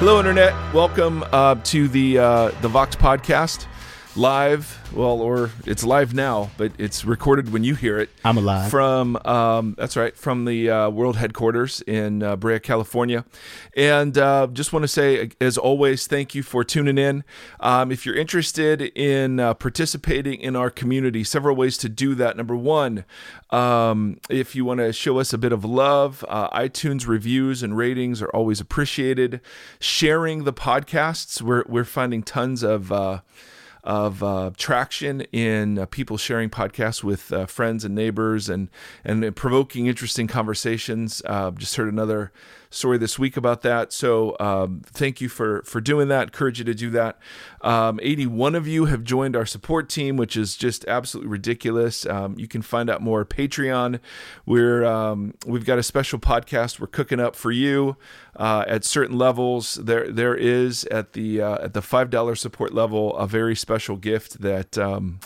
Hello, internet. Welcome uh, to the uh, the Vox podcast, live. Well, or it's live now, but it's recorded when you hear it. I'm alive. From um, that's right, from the uh, world headquarters in uh, Brea, California, and uh, just want to say, as always, thank you for tuning in. Um, if you're interested in uh, participating in our community, several ways to do that. Number one, um, if you want to show us a bit of love, uh, iTunes reviews and ratings are always appreciated. Sharing the podcasts, we're we're finding tons of uh, of uh, traction in uh, people sharing podcasts with uh, friends and neighbors and and provoking interesting conversations. Uh, just heard another story this week about that. So um, thank you for for doing that. Encourage you to do that. Um, 81 of you have joined our support team, which is just absolutely ridiculous. Um, you can find out more at Patreon. We're um, we've got a special podcast we're cooking up for you uh, at certain levels. There there is at the uh, at the five dollar support level a very special gift that um,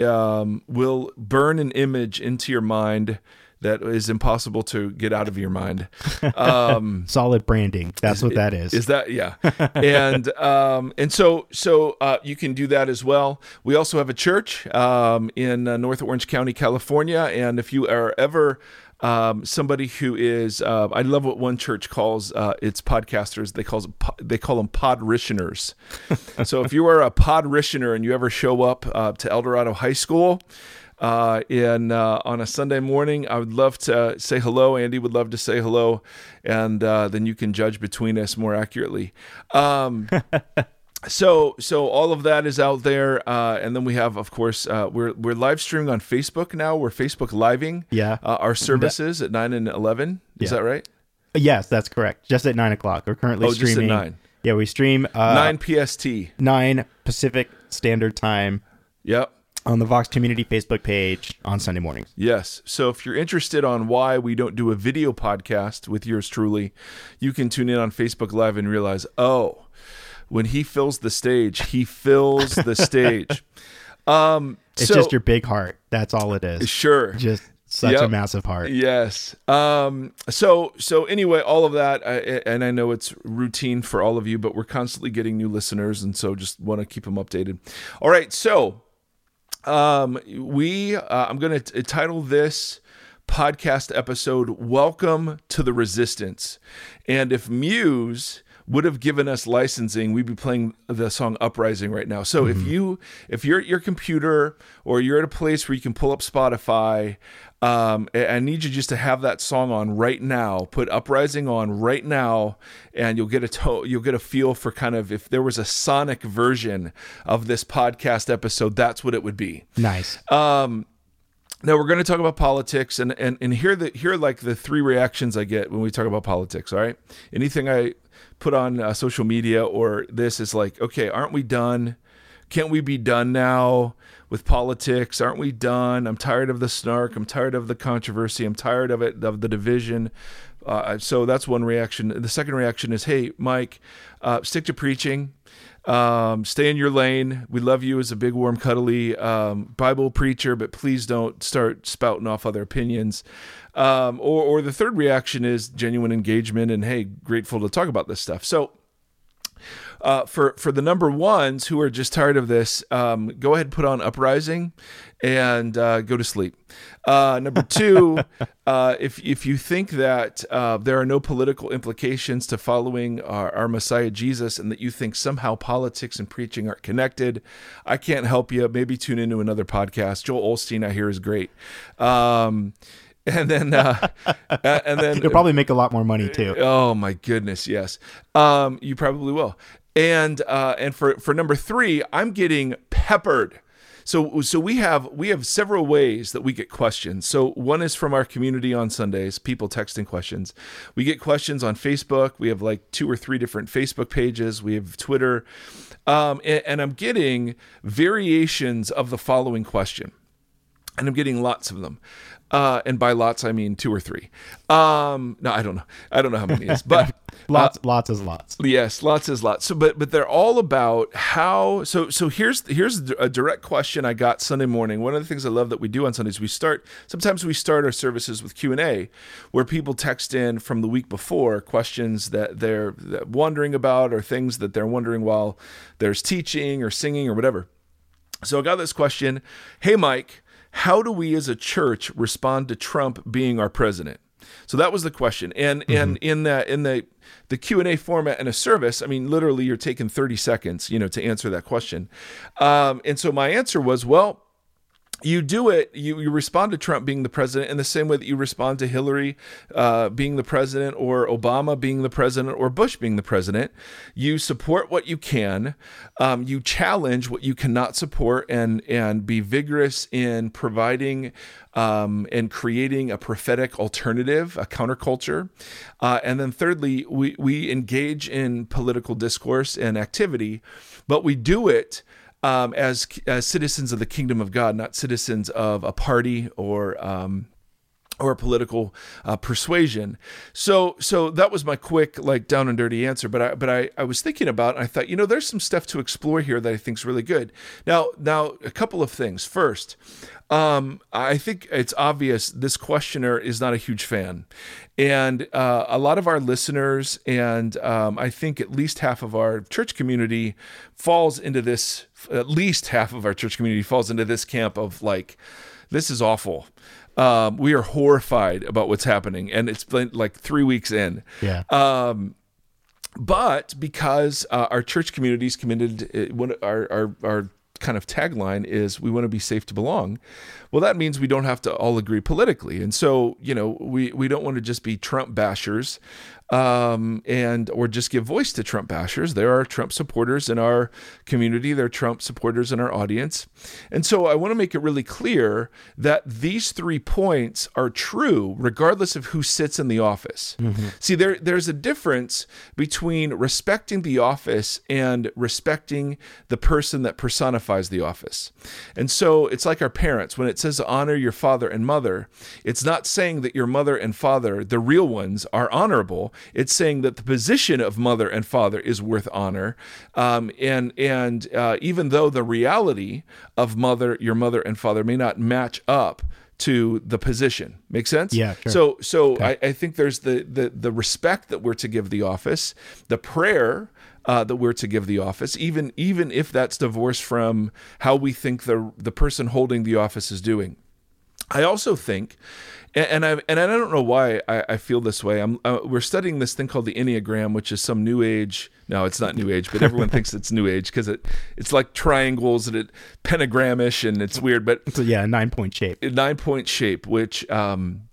um, will burn an image into your mind that is impossible to get out of your mind. Um, Solid branding. That's what that is. Is that yeah? and um, and so so uh, you can do that as well. We also have a church um, in uh, North Orange County, California, and if you are ever um, somebody who is uh, I love what one church calls uh, its podcasters. They call they call them podrissioners. so if you are a podrissioner and you ever show up uh, to El Dorado High School. Uh, in uh, on a Sunday morning, I would love to say hello. Andy would love to say hello, and uh, then you can judge between us more accurately. Um, so so all of that is out there uh, and then we have of course uh, we're we're live streaming on facebook now we're facebook living Yeah. uh, our services at 9 and 11 is that right yes, that's correct. Just at nine o'clock. We're currently Oh, just at streaming. nine. Yeah, we stream uh, 9 pst nine Pacific Standard Time yep on the Vox Community Facebook page on Sunday mornings. Yes. So if you're interested on why we don't do a video podcast with yours truly, you can tune in on Facebook Live and realize, oh, when he fills the stage, he fills the stage. Um, It's so, just your big heart. That's all it is. sure. Just such a massive heart. Yes. Um, so so anyway, all of that, I, and I know it's routine for all of you, but we're constantly getting new listeners, and so just want to keep them updated. All right. So um, we uh, I'm going to title this podcast episode "Welcome to the Resistance," and if Muse would have given us licensing, we'd be playing the song Uprising right now. So if you if you're at your computer or you're at a place where you can pull up Spotify, um, I need you just to have that song on right now. Put Uprising on right now, and you'll get a to- you'll get a feel for kind of if there was a sonic version of this podcast episode, that's what it would be. Nice. Um, now we're going to talk about politics, and and and here the here are like the three reactions I get when we talk about politics. All right, anything I put on uh, social media or this is like, okay, aren't we done? Can't we be done now with politics? Aren't we done? I'm tired of the snark. I'm tired of the controversy. I'm tired of it of the division. Uh, so that's one reaction. The second reaction is, hey, Mike, uh, stick to preaching. Um, stay in your lane. We love you as a big, warm, cuddly um, Bible preacher, but please don't start spouting off other opinions. Um, or, or the third reaction is genuine engagement and hey, grateful to talk about this stuff. So uh, for for the number ones who are just tired of this, um, go ahead and put on Uprising and uh, go to sleep. Uh, number two, uh, if if you think that uh, there are no political implications to following our, our Messiah Jesus, and that you think somehow politics and preaching aren't connected, I can't help you. Maybe tune into another podcast. Joel Osteen, I hear, is great. Um, and then, uh, and then You'll probably make a lot more money too. Oh my goodness, yes. Um, you probably will. And uh, and for for number three, I'm getting peppered. So so we have we have several ways that we get questions. So one is from our community on Sundays, people texting questions. We get questions on Facebook. We have like two or three different Facebook pages. We have Twitter, um, and, and I'm getting variations of the following question and I'm getting lots of them. Uh, and by lots, I mean two or three. Um, no, I don't know. I don't know how many is, but Lots, lots is lots. Yes, lots is lots. So, but but they're all about how. So so here's here's a direct question I got Sunday morning. One of the things I love that we do on Sundays, we start sometimes we start our services with Q and A, where people text in from the week before questions that they're wondering about or things that they're wondering while there's teaching or singing or whatever. So I got this question. Hey Mike, how do we as a church respond to Trump being our president? So that was the question. And mm-hmm. and in the in the the Q&A format in a service, I mean literally you're taking 30 seconds, you know, to answer that question. Um, and so my answer was, well, you do it you, you respond to trump being the president in the same way that you respond to hillary uh, being the president or obama being the president or bush being the president you support what you can um, you challenge what you cannot support and and be vigorous in providing um, and creating a prophetic alternative, a counterculture. Uh, and then thirdly, we, we engage in political discourse and activity, but we do it um, as, as citizens of the kingdom of God, not citizens of a party or um, or political uh, persuasion. So so that was my quick like down and dirty answer. But I but I, I was thinking about I thought you know there's some stuff to explore here that I think is really good. Now now a couple of things. First, um, I think it's obvious this questioner is not a huge fan. And uh, a lot of our listeners, and um, I think at least half of our church community falls into this, at least half of our church community falls into this camp of like, this is awful. Um, we are horrified about what's happening. And it's been like three weeks in. Yeah. Um, but because uh, our church community is committed, uh, our, our, our kind of tagline is we want to be safe to belong well that means we don't have to all agree politically and so you know we we don't want to just be trump bashers um, and or just give voice to Trump bashers. There are Trump supporters in our community. There are Trump supporters in our audience, and so I want to make it really clear that these three points are true regardless of who sits in the office. Mm-hmm. See, there there's a difference between respecting the office and respecting the person that personifies the office. And so it's like our parents when it says honor your father and mother. It's not saying that your mother and father, the real ones, are honorable it's saying that the position of mother and father is worth honor, um, and and uh, even though the reality of mother, your mother and father may not match up to the position. Make sense? Yeah. Sure. So so okay. I, I think there's the, the the respect that we're to give the office, the prayer uh, that we're to give the office, even even if that's divorced from how we think the the person holding the office is doing. I also think and, I and I don't know why I, I feel this way. I'm uh, we're studying this thing called the Enneagram, which is some new age. No, it's not new age, but everyone thinks it's new age because it it's like triangles and it pentagramish and it's weird. But so yeah, nine point shape. Nine point shape, which um,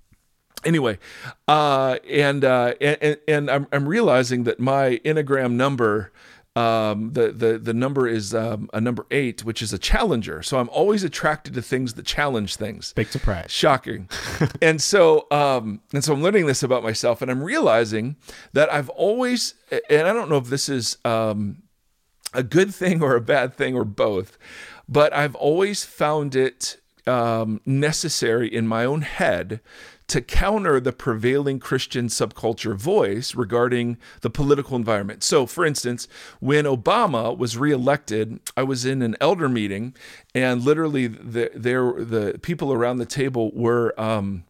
anyway, uh, and, uh, and and I'm I'm realizing that my Enneagram number um, the the the number is um, a number eight, which is a challenger. So I'm always attracted to things that challenge things. Big surprise. Shocking. and so um, and so I'm learning this about myself, and I'm realizing that I've always, and I don't know if this is um, a good thing or a bad thing or both, but I've always found it um, necessary in my own head to counter the prevailing Christian subculture voice regarding the political environment. So, for instance, when Obama was reelected, I was in an elder meeting, and literally, the, there the people around the table were. Um,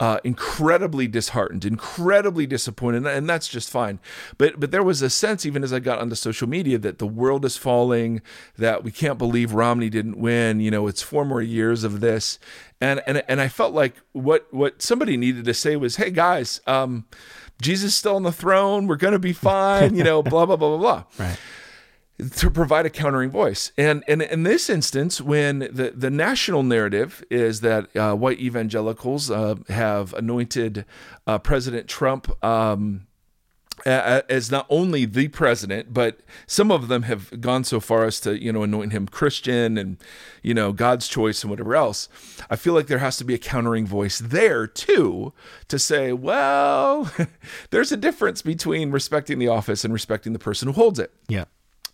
uh, incredibly disheartened, incredibly disappointed, and that's just fine. But but there was a sense, even as I got onto social media, that the world is falling, that we can't believe Romney didn't win. You know, it's four more years of this, and and and I felt like what what somebody needed to say was, "Hey guys, um, Jesus is still on the throne. We're gonna be fine." You know, blah blah blah blah blah. Right to provide a countering voice. And, and in this instance, when the, the national narrative is that uh, white evangelicals uh, have anointed uh, President Trump um, as not only the president, but some of them have gone so far as to, you know, anoint him Christian and, you know, God's choice and whatever else. I feel like there has to be a countering voice there too to say, well, there's a difference between respecting the office and respecting the person who holds it. Yeah.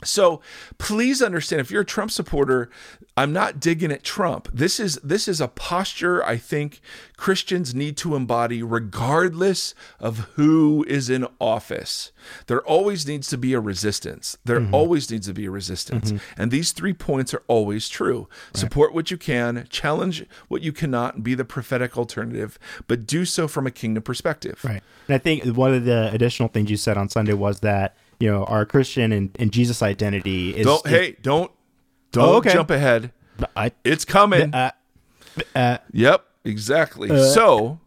So please understand if you're a Trump supporter, I'm not digging at Trump. This is this is a posture I think Christians need to embody regardless of who is in office. There always needs to be a resistance. There mm-hmm. always needs to be a resistance. Mm-hmm. And these three points are always true. Right. Support what you can, challenge what you cannot, and be the prophetic alternative, but do so from a kingdom perspective. Right. And I think one of the additional things you said on Sunday was that you know our Christian and, and Jesus identity is. Don't, hey, don't don't oh, okay. jump ahead. I, it's coming. Uh, uh, yep, exactly. Uh, so,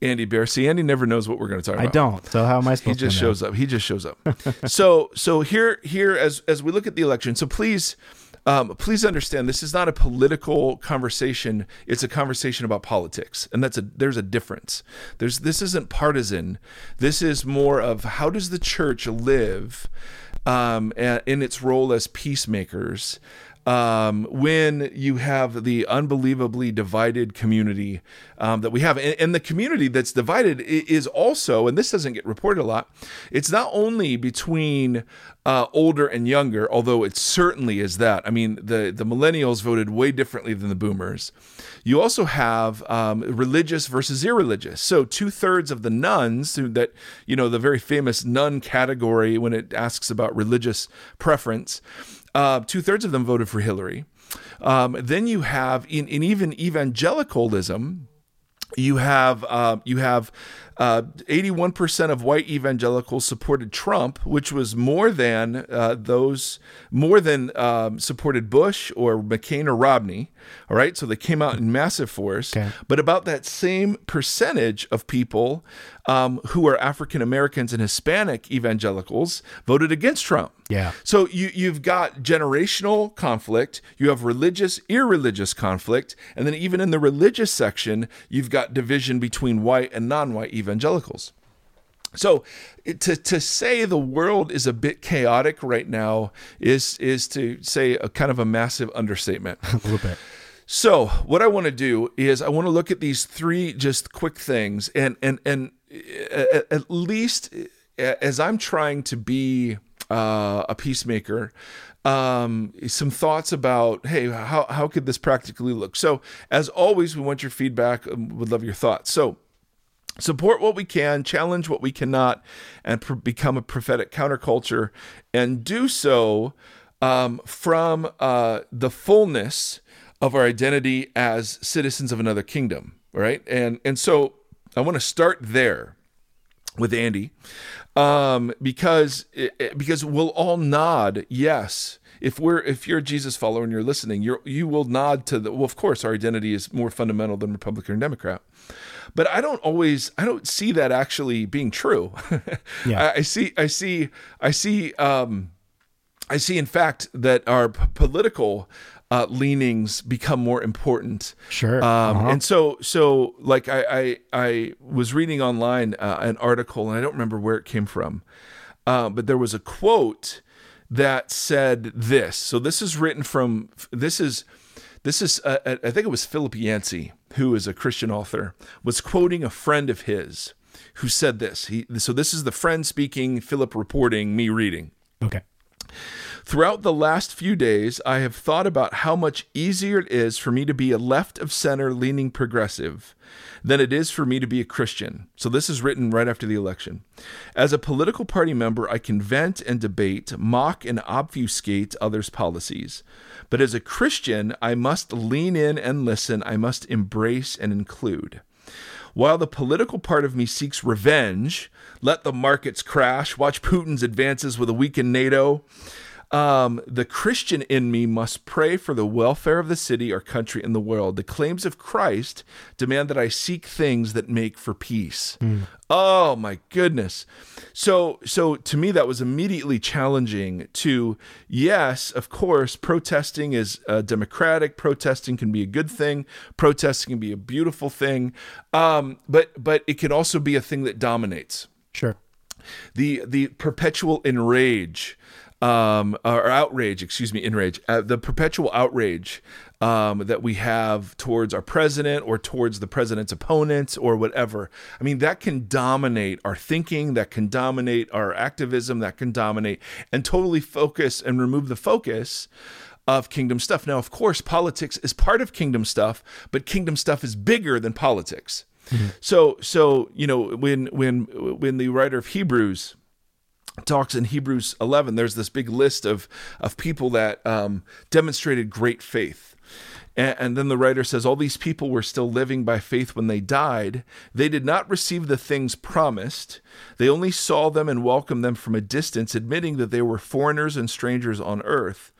Andy Bear. See, Andy never knows what we're going to talk about. I don't. So how am I supposed? He just shows up. He just shows up. so, so here, here, as as we look at the election. So please. Um, please understand this is not a political conversation. It's a conversation about politics and that's a there's a difference. There's this isn't partisan. This is more of how does the church live um, in its role as peacemakers um, when you have the unbelievably divided community um, that we have. And, and, the community that's divided is also, and this doesn't get reported a lot, it's not only between uh, older and younger, although it certainly is that. I mean, the, the millennials voted way differently than the boomers. You also have um, religious versus irreligious. So two thirds of the nones, that, you know, the very famous nun category when it asks about religious preference, uh, Two thirds of them voted for Hillary. Um, then you have in, in even evangelicalism, you have uh, you have uh, 81% of white evangelicals supported Trump, which was more than uh, those, more than um, supported Bush or McCain or Romney. All right. So they came out in massive force. Okay. But about that same percentage of people um, who are African Americans and Hispanic evangelicals voted against Trump. Yeah. So you, you've got generational conflict, you have religious, irreligious conflict, and then even in the religious section, you've got division between white and non white evangelicals. So to to say the world is a bit chaotic right now is is to say a kind of a massive understatement. a little bit. So what I want to do is I want to look at these three just quick things and and and at least as I'm trying to be uh, a peacemaker, um, some thoughts about hey, how how could this practically look? So as always, we want your feedback. Would love your thoughts. So support what we can, challenge what we cannot, and pr- become a prophetic counterculture, and do so um, from uh, the fullness of our identity as citizens of another kingdom. Right, and and so I want to start there with Andy um, because because we'll all nod yes if we're if you're a Jesus follower and you're listening you you will nod to the well of course our identity is more fundamental than Republican or Democrat but I don't always I don't see that actually being true. yeah. I, I, see I see I see um, I see in fact that our p- political uh, leanings become more important. Sure. Um, uh-huh. And so, so like I, I, I was reading online uh, an article, and I don't remember where it came from, uh, but there was a quote that said this. So this is written from this is this is uh, uh I think it was Philip Yancey, who is a Christian author, was quoting a friend of his who said this. He so this is the friend speaking, Philip reporting, me reading. Okay. Throughout the last few days, I have thought about how much easier it is for me to be a left of center leaning progressive than it is for me to be a Christian. So, this is written right after the election. As a political party member, I can vent and debate, mock and obfuscate others' policies. But as a Christian, I must lean in and listen, I must embrace and include. While the political part of me seeks revenge, let the markets crash, watch Putin's advances with a weakened NATO, um, the Christian in me must pray for the welfare of the city or country and the world. The claims of Christ demand that I seek things that make for peace. Mm. Oh my goodness. So so to me that was immediately challenging to yes, of course, protesting is uh, democratic, protesting can be a good thing, protesting can be a beautiful thing. Um, but but it can also be a thing that dominates. Sure. The the perpetual enrage um, or outrage, excuse me, enrage, uh, the perpetual outrage um, that we have towards our president or towards the president's opponents or whatever. I mean, that can dominate our thinking, that can dominate our activism, that can dominate and totally focus and remove the focus of kingdom stuff. Now, of course, politics is part of kingdom stuff, but kingdom stuff is bigger than politics. Mm-hmm. So, so you know, when when when the writer of Hebrews talks in Hebrews 11, there's this big list of of people that um, demonstrated great faith. And, and then the writer says, All these people were still living by faith when they died. They did not receive the things promised. They only saw them and welcomed them from a distance, admitting that they were foreigners and strangers on earth.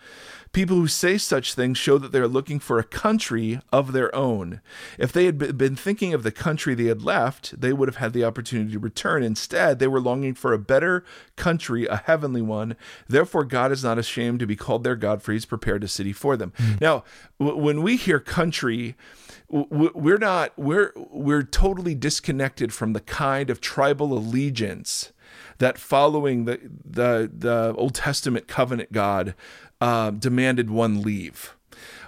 People who say such things show that they're looking for a country of their own. If they had been thinking of the country they had left, they would have had the opportunity to return. Instead, they were longing for a better country, a heavenly one. Therefore, God is not ashamed to be called their God, for he's prepared a city for them. Mm. Now, w- when we hear country, we're not we're we're totally disconnected from the kind of tribal allegiance that following the the the Old Testament covenant God uh, demanded one leave.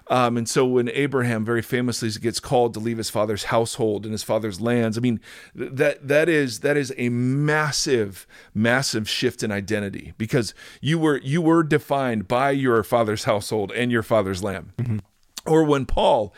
Um, and so when Abraham very famously gets called to leave his father's household and his father's lands, I mean that that is that is a massive, massive shift in identity because you were you were defined by your father's household and your father's land. Mm-hmm. Or when Paul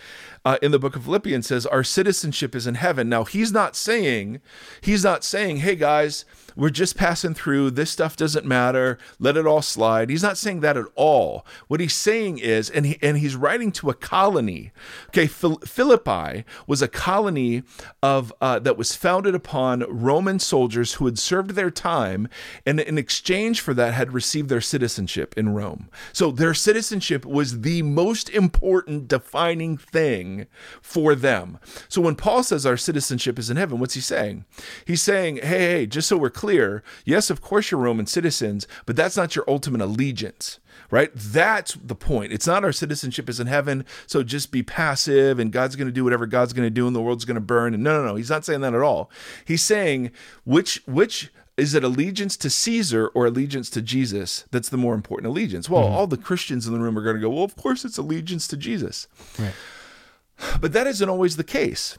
uh, in the book of Philippians says our citizenship is in heaven. Now he's not saying he's not saying, hey guys, we're just passing through. This stuff doesn't matter. Let it all slide. He's not saying that at all. What he's saying is, and he, and he's writing to a colony. Okay, Philippi was a colony of uh, that was founded upon Roman soldiers who had served their time, and in exchange for that had received their citizenship in Rome. So their citizenship was the most important defining thing for them. So when Paul says our citizenship is in heaven, what's he saying? He's saying, hey, hey, just so we're clear clear yes, of course you're Roman citizens, but that's not your ultimate allegiance right? That's the point. It's not our citizenship is in heaven, so just be passive and God's going to do whatever God's going to do and the world's going to burn. And no, no, no, he's not saying that at all. He's saying which which is it allegiance to Caesar or allegiance to Jesus that's the more important allegiance? Well, mm-hmm. all the Christians in the room are going to go, well, of course it's allegiance to Jesus. Right. But that isn't always the case.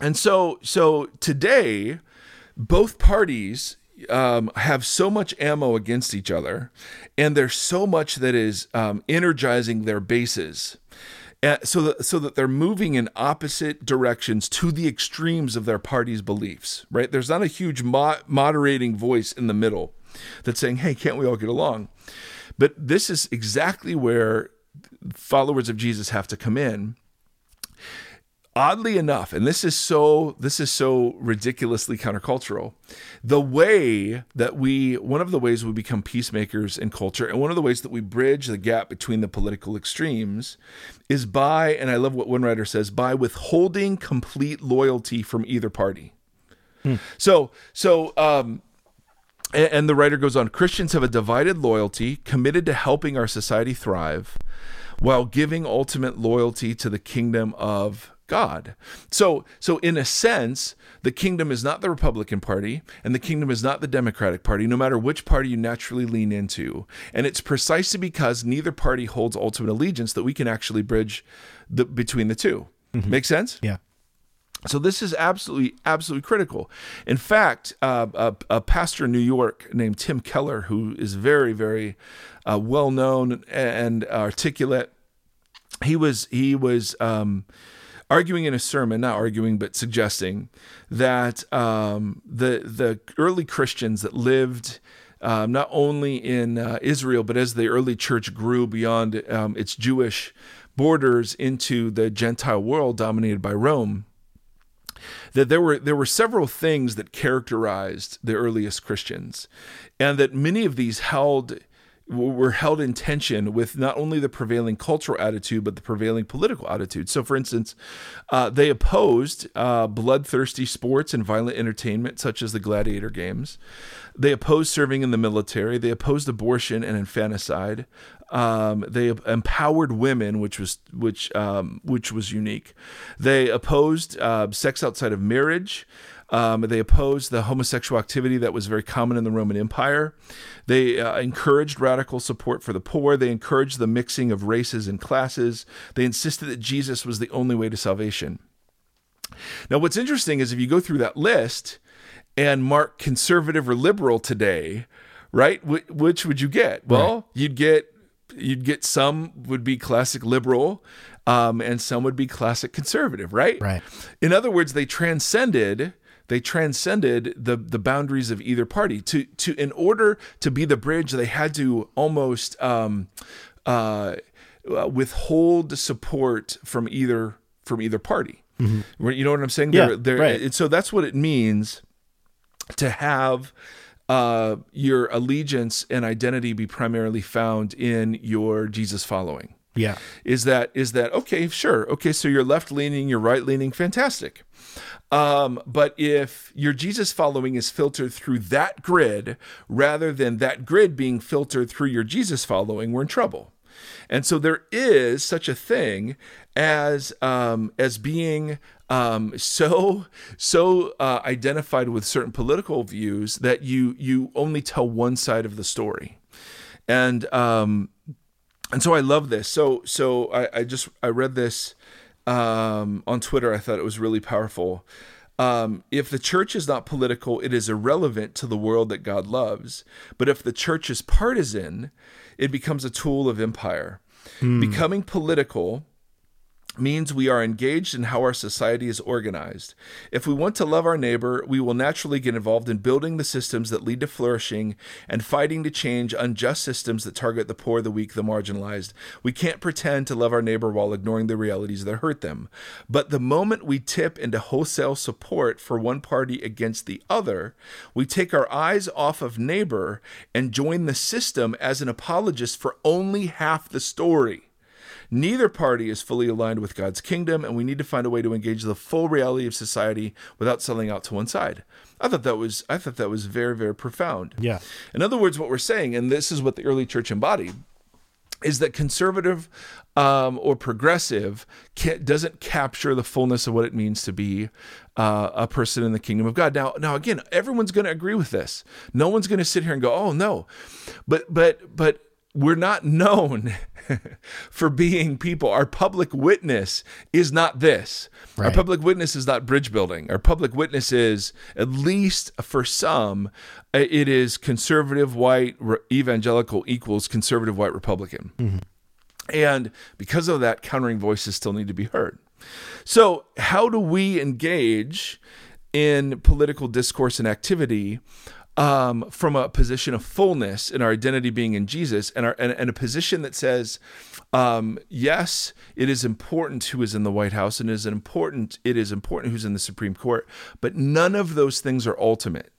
And so so today both parties um, have so much ammo against each other, and there's so much that is um, energizing their bases. Uh, so that so that they're moving in opposite directions to the extremes of their party's beliefs. Right? There's not a huge mo- moderating voice in the middle that's saying, "Hey, can't we all get along?" But this is exactly where followers of Jesus have to come in oddly enough and this is so this is so ridiculously countercultural the way that we one of the ways we become peacemakers in culture and one of the ways that we bridge the gap between the political extremes is by and i love what one writer says by withholding complete loyalty from either party hmm. so so um and the writer goes on Christians have a divided loyalty committed to helping our society thrive while giving ultimate loyalty to the kingdom of God. So, so in a sense, the kingdom is not the Republican Party and the kingdom is not the Democratic Party, no matter which party you naturally lean into. And it's precisely because neither party holds ultimate allegiance that we can actually bridge the, between the 2 mm-hmm. Make sense? Yeah. So this is absolutely, absolutely critical. In fact, uh, a, a, pastor in New York named Tim Keller, who is very, very uh, well known and articulate, he was he was um, arguing in a sermon, not arguing, but suggesting that um, the the early Christians that lived um, not only in uh, Israel, but as the early church grew beyond um, its Jewish borders into the Gentile world dominated by Rome, that there were there were several things that characterized the earliest Christians, and that many of these held were held in tension with not only the prevailing cultural attitude but the prevailing political attitude. So, for instance, uh, they opposed uh, bloodthirsty sports and violent entertainment such as the gladiator games. They opposed serving in the military. They opposed abortion and infanticide. Um, they empowered women, which was which um, which was unique. They opposed uh, sex outside of marriage. Um, they opposed the homosexual activity that was very common in the Roman Empire. They uh, encouraged radical support for the poor. They encouraged the mixing of races and classes. They insisted that Jesus was the only way to salvation. Now, what's interesting is if you go through that list and mark conservative or liberal today, right? Wh- which would you get? Well, right. you'd get you'd get some would be classic liberal, um, and some would be classic conservative, right? Right. In other words, they transcended they transcended the the boundaries of either party. To to in order to be the bridge, they had to almost um, uh, withhold support from either from either party. Mm-hmm. You know what I'm saying? Yeah, they're, they're, right. And so that's what it means to have uh, your allegiance and identity be primarily found in your Jesus following. Yeah. Is that is that okay, sure. Okay, so you're left leaning, you're right leaning, fantastic. Um, but if your Jesus following is filtered through that grid rather than that grid being filtered through your Jesus following, we're in trouble. And so there is such a thing as um, as being um, so so uh, identified with certain political views that you you only tell one side of the story, and um, and so I love this. So so I, I just I read this um, on Twitter. I thought it was really powerful. Um, if the church is not political, it is irrelevant to the world that God loves. But if the church is partisan, it becomes a tool of empire. Hmm. Becoming political means we are engaged in how our society is organized. If we want to love our neighbor, we will naturally get involved in building the systems that lead to flourishing and fighting to change unjust systems that target the poor, the weak, the marginalized. We can't pretend to love our neighbor while ignoring the realities that hurt them. But the moment we tip into wholesale support for one party against the other, we take our eyes off of neighbor and join the system as an apologist for only half the story. Neither party is fully aligned with God's kingdom, and we need to find a way to engage the full reality of society without selling out to one side. I thought that was I thought that was very very profound. Yeah. In other words, what we're saying, and this is what the early church embodied, is that conservative um, or progressive doesn't capture the fullness of what it means to be uh, a person in the kingdom of God. Now, now again, everyone's going to agree with this. No one's going to sit here and go, "Oh no," but but but we're not known for being people. Our public witness is not this. Right. Our public witness is not bridge building. Our public witness is, at least for some, it is conservative white evangelical equals conservative white Republican. Mm-hmm. And because of that, countering voices still need to be heard. So, how do we engage in political discourse and activity? Um, from a position of fullness in our identity being in Jesus and, our, and, and a position that says, um, yes, it is important who is in the White House and it is important, it is important who's in the Supreme Court, but none of those things are ultimate.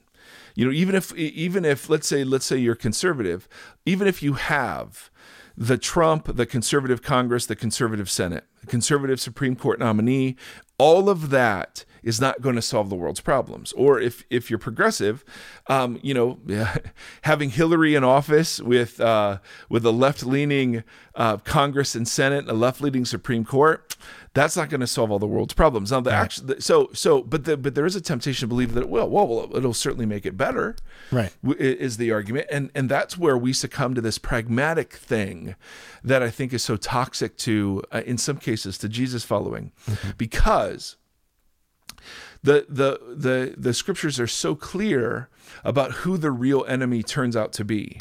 You know, even if even if let's say let's say you're conservative, even if you have the Trump, the conservative Congress, the conservative Senate, the conservative Supreme Court nominee, all of that is not going to solve the world's problems. Or if if you're progressive, um, you know, having Hillary in office with uh, with a left leaning uh, Congress and Senate, a left leaning Supreme Court, that's not going to solve all the world's problems. Now, the right. actual, so so, but the, but there is a temptation to believe that it will. Well, it'll certainly make it better. Right is the argument, and and that's where we succumb to this pragmatic thing that I think is so toxic to, uh, in some cases, to Jesus following, mm-hmm. because the the the the scriptures are so clear about who the real enemy turns out to be.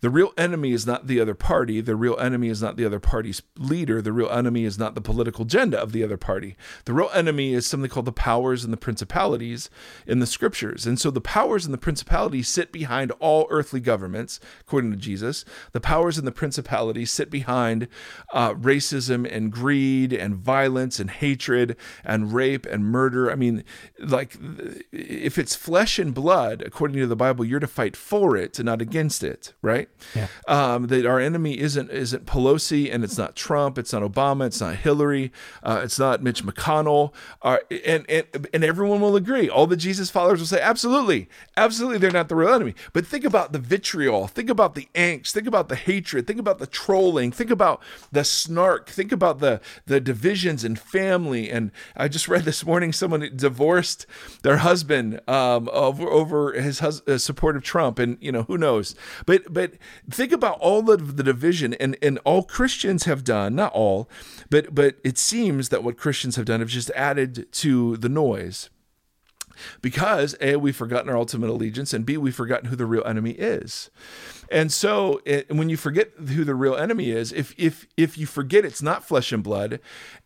The real enemy is not the other party. The real enemy is not the other party's leader. The real enemy is not the political agenda of the other party. The real enemy is something called the powers and the principalities in the scriptures. And so the powers and the principalities sit behind all earthly governments, according to Jesus. The powers and the principalities sit behind uh, racism and greed and violence and hatred and rape and murder. I mean, like, if it's flesh and blood, according to the Bible, you're to fight for it and not against it. Right? Yeah. Um, that our enemy isn't isn't Pelosi and it's not Trump, it's not Obama, it's not Hillary, uh, it's not Mitch McConnell, uh, and, and and everyone will agree. All the Jesus followers will say, absolutely, absolutely, they're not the real enemy. But think about the vitriol, think about the angst, think about the hatred, think about the trolling, think about the snark, think about the the divisions in family. And I just read this morning someone divorced their husband um, over over his hus- uh, support of Trump, and you know who knows, but but think about all of the division and and all Christians have done, not all, but but it seems that what Christians have done have just added to the noise. Because A, we've forgotten our ultimate allegiance, and B, we've forgotten who the real enemy is. And so it, when you forget who the real enemy is, if if if you forget it's not flesh and blood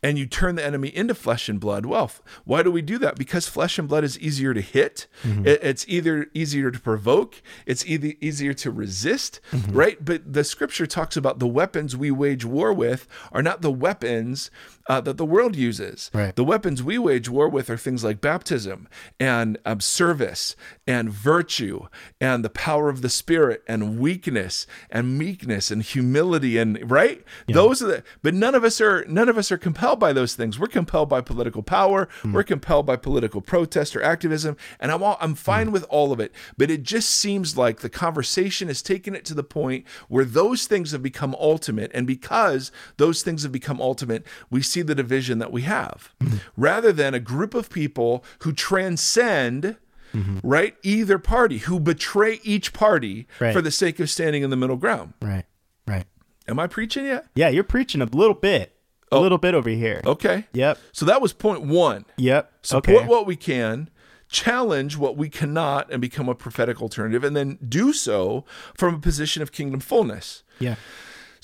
and you turn the enemy into flesh and blood, well, why do we do that? Because flesh and blood is easier to hit. Mm-hmm. It, it's either easier to provoke, it's either easier to resist, mm-hmm. right? But the scripture talks about the weapons we wage war with are not the weapons uh, that the world uses. Right. The weapons we wage war with are things like baptism and um, service and virtue and the power of the spirit and weakness and meekness and humility and right. Yeah. Those are the. But none of us are none of us are compelled by those things. We're compelled by political power. Mm. We're compelled by political protest or activism, and I'm all, I'm fine mm. with all of it. But it just seems like the conversation has taken it to the point where those things have become ultimate, and because those things have become ultimate, we see the division that we have, mm-hmm. rather than a group of people who transcend. Mm-hmm. Right, either party who betray each party right. for the sake of standing in the middle ground. Right, right. Am I preaching yet? Yeah, you're preaching a little bit, a oh. little bit over here. Okay. Yep. So that was point one. Yep. Support okay. what we can, challenge what we cannot, and become a prophetic alternative, and then do so from a position of kingdom fullness. Yeah.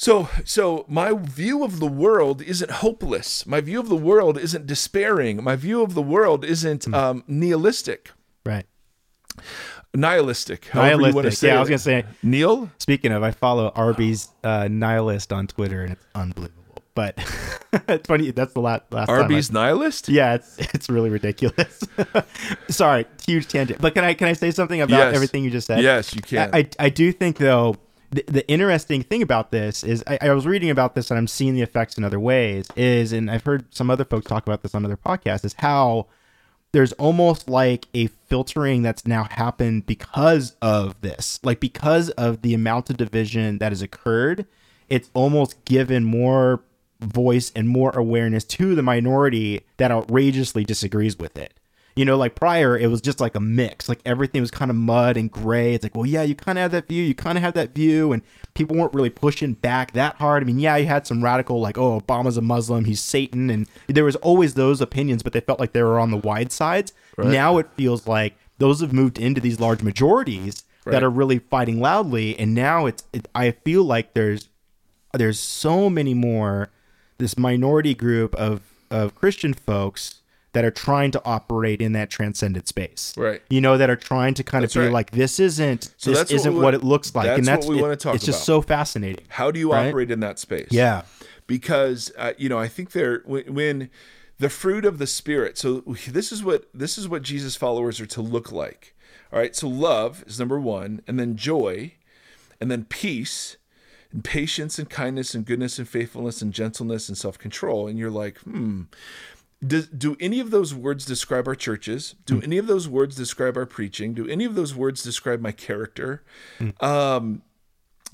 So, so my view of the world isn't hopeless. My view of the world isn't despairing. My view of the world isn't mm. um, nihilistic. Right. Nihilistic. Nihilistic. yeah, I was gonna say Neil. Speaking of, I follow Arby's uh, nihilist on Twitter, and it's unbelievable. But it's funny. That's the last. last Arby's nihilist. Yeah, it's it's really ridiculous. Sorry, huge tangent. But can I can I say something about yes. everything you just said? Yes, you can. I, I, I do think though the, the interesting thing about this is I, I, was reading about this and I'm seeing the effects in other ways is and I've heard some other folks talk about this on other podcasts is how there's almost like a filtering that's now happened because of this. Like because of the amount of division that has occurred it's almost given more voice and more awareness to the minority that outrageously disagrees with it you know, like prior, it was just like a mix. Like everything was kind of mud and gray. It's like, well, yeah, you kind of have that view, you kind of have that view, and people weren't really pushing back that hard. I mean, yeah, you had some radical, like, oh, Obama's a Muslim, he's Satan, and there was always those opinions, but they felt like they were on the wide sides. Right. Now it feels like those have moved into these large majorities right. that are really fighting loudly, and now it's. It, I feel like there's there's so many more this minority group of of Christian folks that are trying to operate in that transcendent space. Right. You know, that are trying to kind that's of be right. like, this isn't so this isn't what, what, it looks like. That's and that's what we it, want to talk about. It's about. just so fascinating. How do you right? operate in that space? Yeah. Because uh, you know, I think there when, when the fruit of the spirit. So this is what this is what Jesus followers are to look like. All right. So love is number 1 and then joy and then peace and patience and kindness and goodness and faithfulness and gentleness and self-control and you're like, "Hmm, do, do any of those words describe our churches? Do mm. any of those words describe our preaching? Do any of those words describe my character? Mm. Um,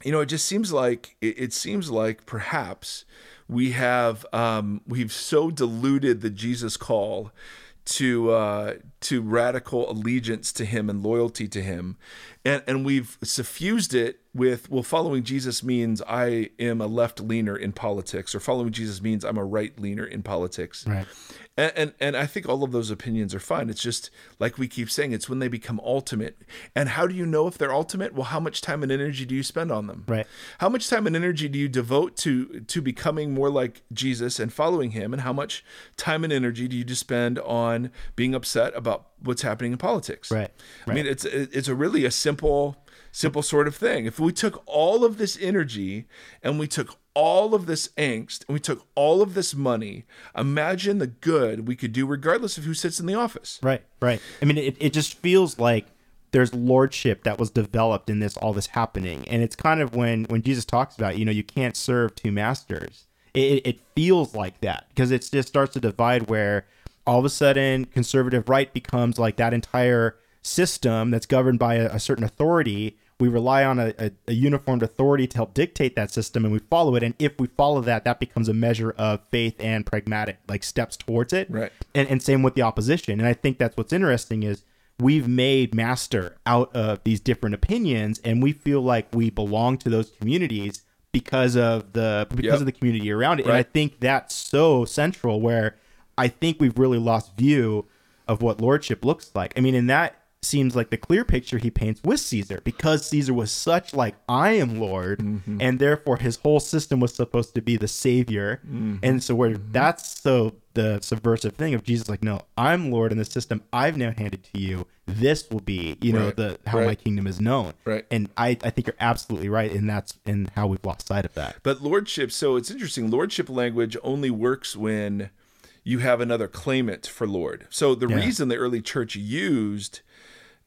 you know, it just seems like it, it seems like perhaps we have um, we've so diluted the Jesus call to uh, to radical allegiance to him and loyalty to him, and and we've suffused it with well, following Jesus means I am a left leaner in politics, or following Jesus means I'm a right leaner in politics. Right. And, and, and I think all of those opinions are fine. It's just like we keep saying, it's when they become ultimate. And how do you know if they're ultimate? Well, how much time and energy do you spend on them? Right. How much time and energy do you devote to to becoming more like Jesus and following Him? And how much time and energy do you just spend on being upset about what's happening in politics? Right. right. I mean, it's it's a really a simple simple sort of thing. If we took all of this energy and we took all of this angst and we took all of this money, imagine the good we could do regardless of who sits in the office. Right, right. I mean, it, it just feels like there's lordship that was developed in this all this happening and it's kind of when when jesus talks about you know you can't serve two masters it, it feels like that because it just starts to divide where all of a sudden conservative right becomes like that entire system that's governed by a, a certain authority. We rely on a, a, a, uniformed authority to help dictate that system and we follow it. And if we follow that that becomes a measure of faith and pragmatic like steps towards it. Right. and, and same with the opposition. And i think that's what's interesting is we've made master out of these different opinions and we feel like we belong to those communities because of the because Yep. of the community around it. And i think that's so central where i think we've really lost view of what lordship looks like i mean and that seems like the clear picture he paints with caesar because caesar was such like i am lord Mm-hmm. and therefore his whole system was supposed to be the savior Mm-hmm. and so where that's so the subversive thing of jesus like no i'm lord in the system i've now handed to you this will be you know Right. the how Right. my kingdom is known Right. and i i think you're absolutely right and that's in how we've lost sight of that But lordship, so it's interesting. Lordship language only works when you have another claimant for Lord. So the Yeah. reason the early church used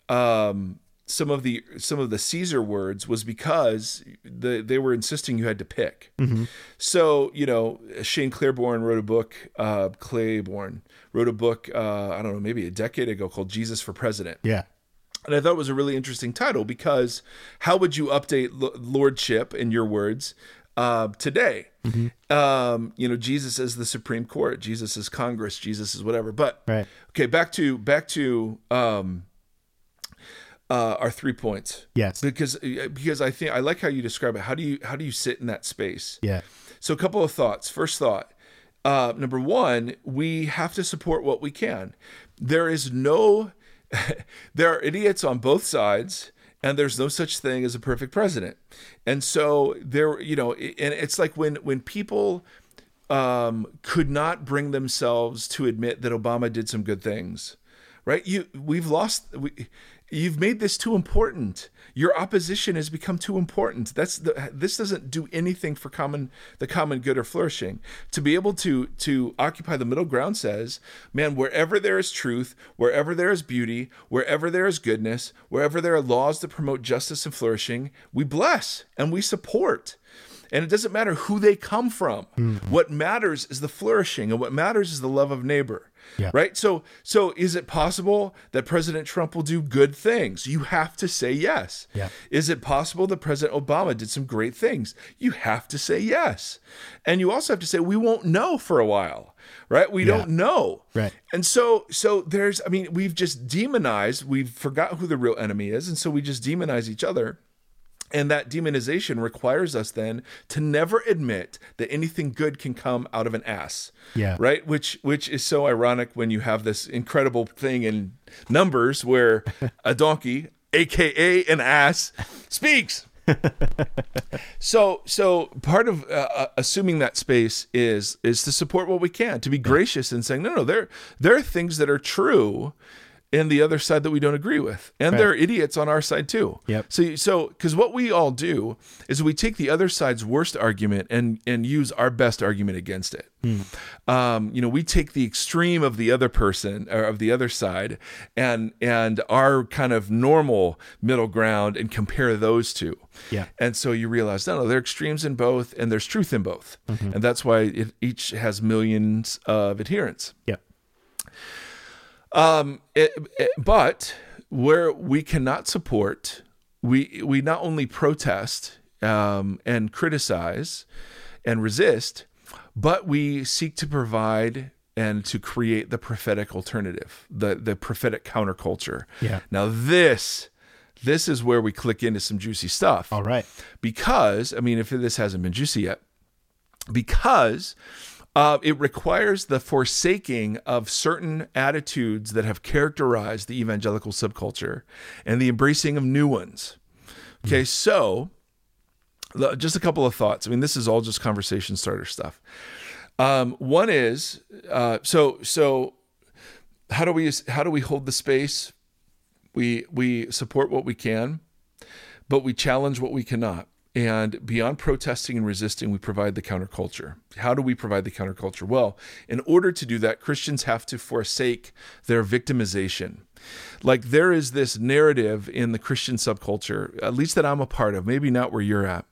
um, some of the some of the Caesar words was because the, they were insisting you had to pick. So you know, Shane Claiborne wrote a book. Uh, Claiborne wrote a book. Uh, I don't know, maybe a decade ago called "Jesus for President." yeah And I thought it was a really interesting title because how would you update lordship in your words uh, today? Um, you know, Jesus is the Supreme Court, Jesus is Congress, Jesus is whatever. But Right. okay, back to back to um, uh, our three points yes because because I think I like how you describe it. How do you how do you sit in that space? yeah So, a couple of thoughts. First thought uh, number one, we have to support what we can. There is no, there are idiots on both sides, and there's no such thing as a perfect president. And so, there, you know, and it's like when when people um, could not bring themselves to admit that Obama did some good things, right? You, we've lost. We, you've made this too important. Your opposition has become too important. That's the. This doesn't do anything for common the common good or flourishing. To be able to to occupy the middle ground says, man, wherever there is truth, wherever there is beauty, wherever there is goodness, wherever there are laws that promote justice and flourishing, we bless and we support. And it doesn't matter who they come from. Hmm. What matters is the flourishing, and what matters is the love of neighbor. Yeah. Right? So so is it possible that President Trump will do good things? You have to say yes. Yeah. Is it possible that President Obama did some great things? You have to say yes. And you also have to say we won't know for a while. Right? We Yeah. don't know. Right. And so so there's I mean, we've just demonized, we've forgot who the real enemy is, and so we just demonize each other. And that demonization requires us then to never admit that anything good can come out of an ass. Yeah. Right? Which which is so ironic when you have this incredible thing in numbers where a donkey, aka an ass, speaks. so so part of uh, uh, assuming that space is is to support what we can, to be gracious and saying no no there there are things that are true in the other side that we don't agree with, and there are idiots on our side too. Yep. So so because what we all do is we take the other side's worst argument and and use our best argument against it. Um, you know, we take the extreme of the other person or of the other side and and our kind of normal middle ground and compare those two. Yeah. And so you realize, no, no, there are extremes in both, and there's truth in both, and that's why it each has millions of adherents. yeah Um, it, it- but where we cannot support, we we not only protest um, and criticize and resist, but we seek to provide and to create the prophetic alternative, the the prophetic counterculture. Yeah. Now this this is where we click into some juicy stuff all right because I mean, if this hasn't been juicy yet, because uh, it requires the forsaking of certain attitudes that have characterized the evangelical subculture and the embracing of new ones. Okay, so just a couple of thoughts. I mean, this is all just conversation starter stuff. Um, one is uh, so so. How do we how do we hold the space? We we support what we can but we challenge what we cannot. And beyond protesting and resisting, we provide the counterculture. How do we provide the counterculture? Well, in order to do that, Christians have to forsake their victimization. Like there is this narrative in the Christian subculture, at least that I'm a part of, maybe not where you're at,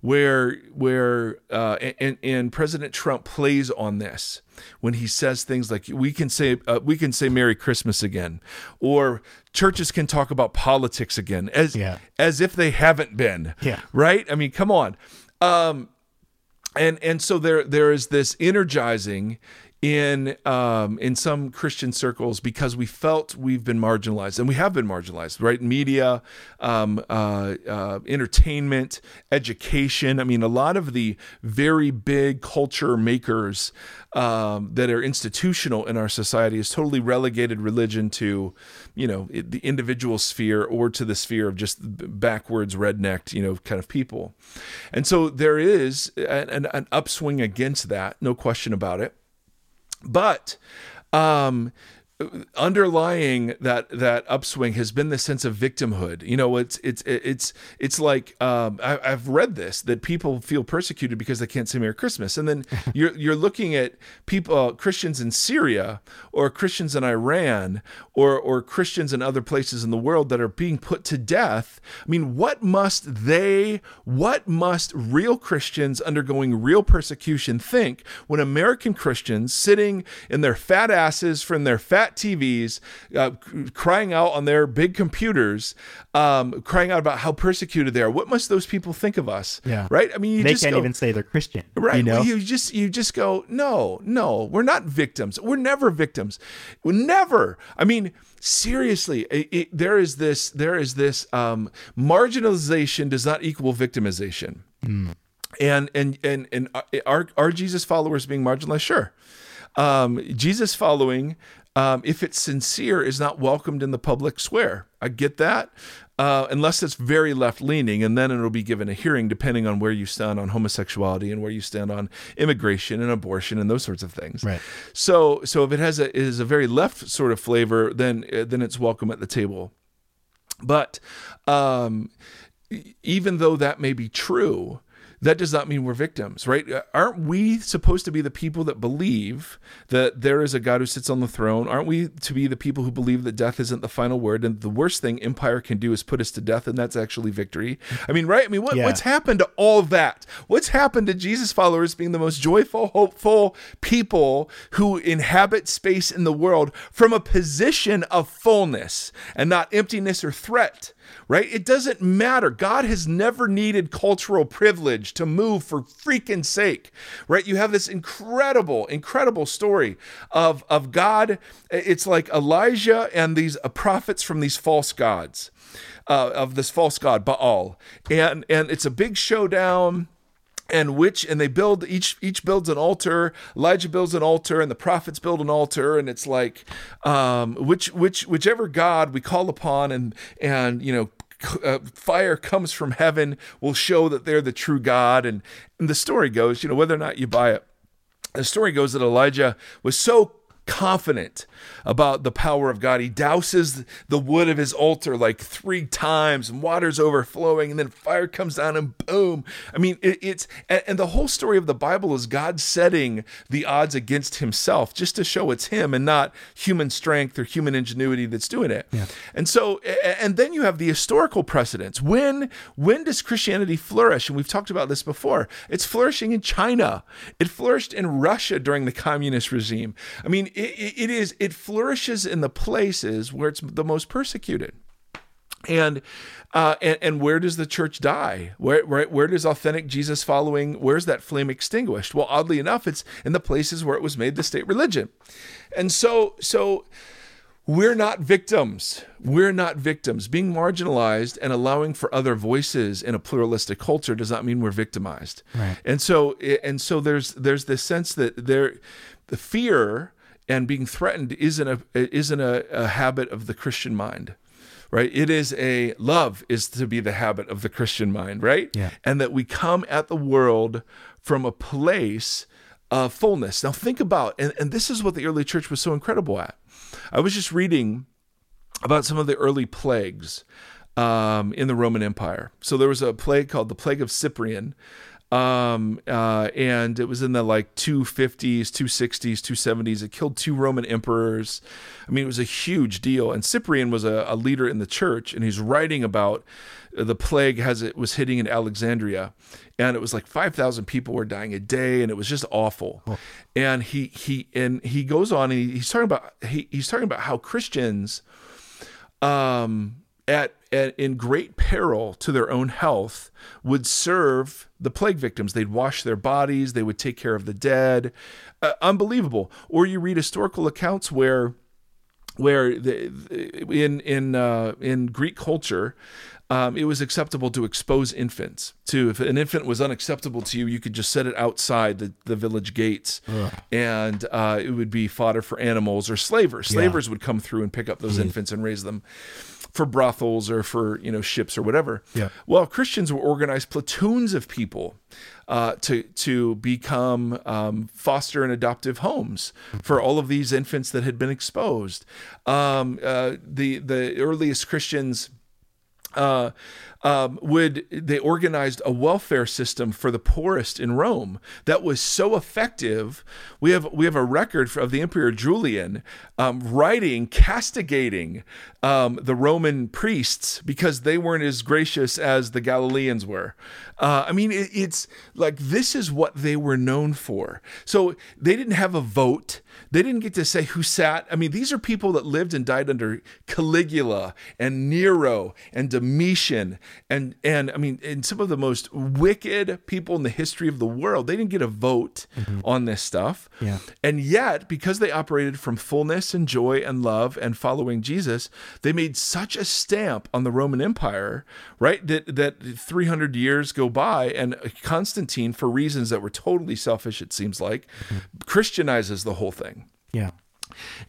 where where uh, and, and President Trump plays on this when he says things like we can say uh, we can say Merry Christmas again, or churches can talk about politics again as Yeah. as if they haven't been. Yeah. Right. I mean, come on. Um, and and so there there is this energizing in um, in some Christian circles because we felt we've been marginalized and we have been marginalized, right? Media, um, uh, uh, entertainment, education. I mean, a lot of the very big culture makers um, that are institutional in our society has totally relegated religion to, you know, the individual sphere or to the sphere of just backwards, rednecked, you know, kind of people. And so there is an, an, an upswing against that, no question about it but um underlying that that upswing has been the sense of victimhood. You know it's it's it's it's like um I, i've read this that people feel persecuted because they can't say merry christmas. And then you're you're looking at people uh, christians in syria or christians in iran or or christians in other places in the world that are being put to death. I mean what must they what must real christians undergoing real persecution think when american christians sitting in their fat asses from their fat TVs, uh, crying out on their big computers, um, crying out about how persecuted they are. What must those people think of us? Yeah. Right. I mean, you they just can't go, even say they're Christian. Right. You know? Well, you just you just go, no, no, we're not victims. We're never victims. We're never. I mean, seriously, it, it- there is this there is this um, marginalization does not equal victimization. And and and and are are Jesus followers being marginalized? Sure. Um, Jesus following, um, if it's sincere, is not welcomed in the public square. I get that. Uh, unless it's very left leaning, and then it'll be given a hearing depending on where you stand on homosexuality and where you stand on immigration and abortion and those sorts of things. Right. So, so if it has a is a very left sort of flavor, then uh, then it's welcome at the table. But um, even though that may be true, that does not mean we're victims, right? Uh, Aren't we supposed to be the people that believe that there is a God who sits on the throne? Aren't we to be the people who believe that death isn't the final word and the worst thing empire can do is put us to death and that's actually victory? I mean, right? I mean, what, Yeah. what's happened to all that? What's happened to Jesus followers being the most joyful, hopeful people who inhabit space in the world from a position of fullness and not emptiness or threat? Right? It doesn't matter. God has never needed cultural privilege to move for freaking sake, right? You have this incredible, incredible story of, of God. It's like Elijah and these uh, prophets from these false gods, uh, of this false god, Baal. And, and it's a big showdown and which and they build each each builds an altar. Elijah builds an altar and the prophets build an altar. And it's like um which which whichever god we call upon and and you know uh, fire comes from heaven will show that they're the true god. And and the story goes you know whether or not you buy it the story goes that elijah was so confident about the power of God. He douses the wood of his altar like three times, and water's overflowing, and then fire comes down, and boom. I mean, it, it's and, and the whole story of the Bible is God setting the odds against Himself just to show it's Him and not human strength or human ingenuity that's doing it. And so, and then you have the historical precedents. When when does Christianity flourish? And we've talked about this before. It's flourishing in China. It flourished in Russia during the communist regime. I mean, it, it is it flourishes in the places where it's the most persecuted. And, uh, and and where does the church die? Where, where where does authentic Jesus following? Where's that flame extinguished? Well, oddly enough, it's in the places where it was made the state religion. And so so we're not victims. We're not victims. Being marginalized and allowing for other voices in a pluralistic culture does not mean we're victimized. Right. And so and so there's there's this sense that there the fear and being threatened isn't a isn't a, a habit of the Christian mind. Right? It is a love is to be the habit of the Christian mind, right? Yeah. And that we come at the world from a place of fullness. Now think about and, and this is what the early church was so incredible at. I was just reading about some of the early plagues um, in the Roman Empire. So there was a plague called the Plague of Cyprian. Um, uh, and it was in the like 250s, 260s, 270s. It killed two Roman emperors. I mean, it was a huge deal. And Cyprian was a, a leader in the church, and he's writing about the plague as it was hitting in Alexandria, and it was like five thousand people were dying a day, and it was just awful. Oh. And he he and he goes on, and he, he's talking about he, he's talking about how Christians, um, at, at in great peril to their own health, would serve the plague victims. They'd wash their bodies, they would take care of the dead. Uh, unbelievable. Or you read historical accounts where where the, in in uh, in Greek culture, um, it was acceptable to expose infants. To if an infant was unacceptable to you, you could just set it outside the, the village gates, Ugh. and uh, it would be fodder for animals or slavers. Slavers yeah. would come through and pick up those mm. infants and raise them for brothels or for you know ships or whatever. Yeah. Well, Christians were organized platoons of people uh, to to become um, foster and adoptive homes for all of these infants that had been exposed. Um, uh, the the earliest Christians uh, um, would they organized a welfare system for the poorest in Rome that was so effective. We have we have a record of the Emperor Julian um, writing castigating um, the Roman priests because they weren't as gracious as the Galileans were. Uh, I mean, it, it's like this is what they were known for. So they didn't have a vote. They didn't get to say who sat. I mean, these are people that lived and died under Caligula and Nero and Domitian and and I mean, and some of the most wicked people in the history of the world. They didn't get a vote mm-hmm. on this stuff. Yeah. And yet, because they operated from fullness and joy and love and following Jesus, they made such a stamp on the Roman Empire, right? That that 300 years go by and Constantine for reasons that were totally selfish it seems like, mm-hmm. Christianizes the whole thing. Yeah.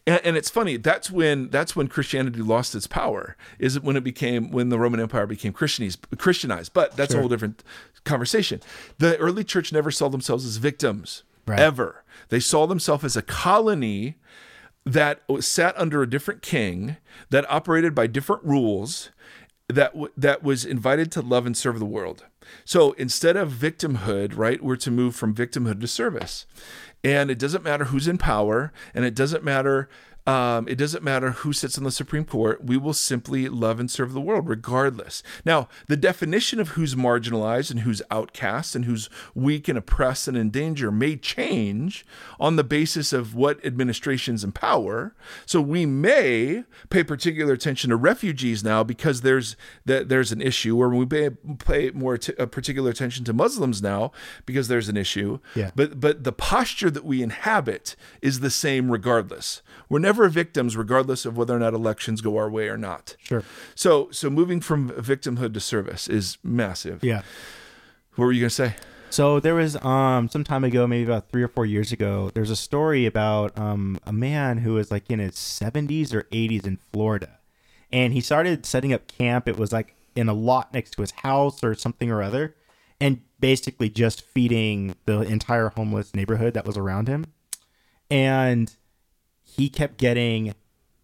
And, and, it's funny. That's when that's when Christianity lost its power. Is it when it became when the Roman Empire became Christianized? Christianized, but that's sure. a whole different conversation. The early church never saw themselves as victims right. ever. They saw themselves as a colony that sat under a different king that operated by different rules that that was invited to love and serve the world. So instead of victimhood, right, we're to move from victimhood to service. And it doesn't matter who's in power, and it doesn't matter um, it doesn't matter who sits on the Supreme Court. We will simply love and serve the world regardless. Now, the definition of who's marginalized and who's outcast and who's weak and oppressed and in danger may change on the basis of what administration's in power. So we may pay particular attention to refugees now because there's that there's an issue, or we may pay more t- particular attention to Muslims now because there's an issue. Yeah. But but the posture that we inhabit is the same regardless. We're never victims, regardless of whether or not elections go our way or not. Sure. So, so moving from victimhood to service is massive. Yeah. What were you gonna say? So there was um some time ago, maybe about three or four years ago, there's a story about um a man who was like in his 70s or 80s in Florida, and he started setting up camp. It was like in a lot next to his house or something or other, and basically just feeding the entire homeless neighborhood that was around him. And he kept getting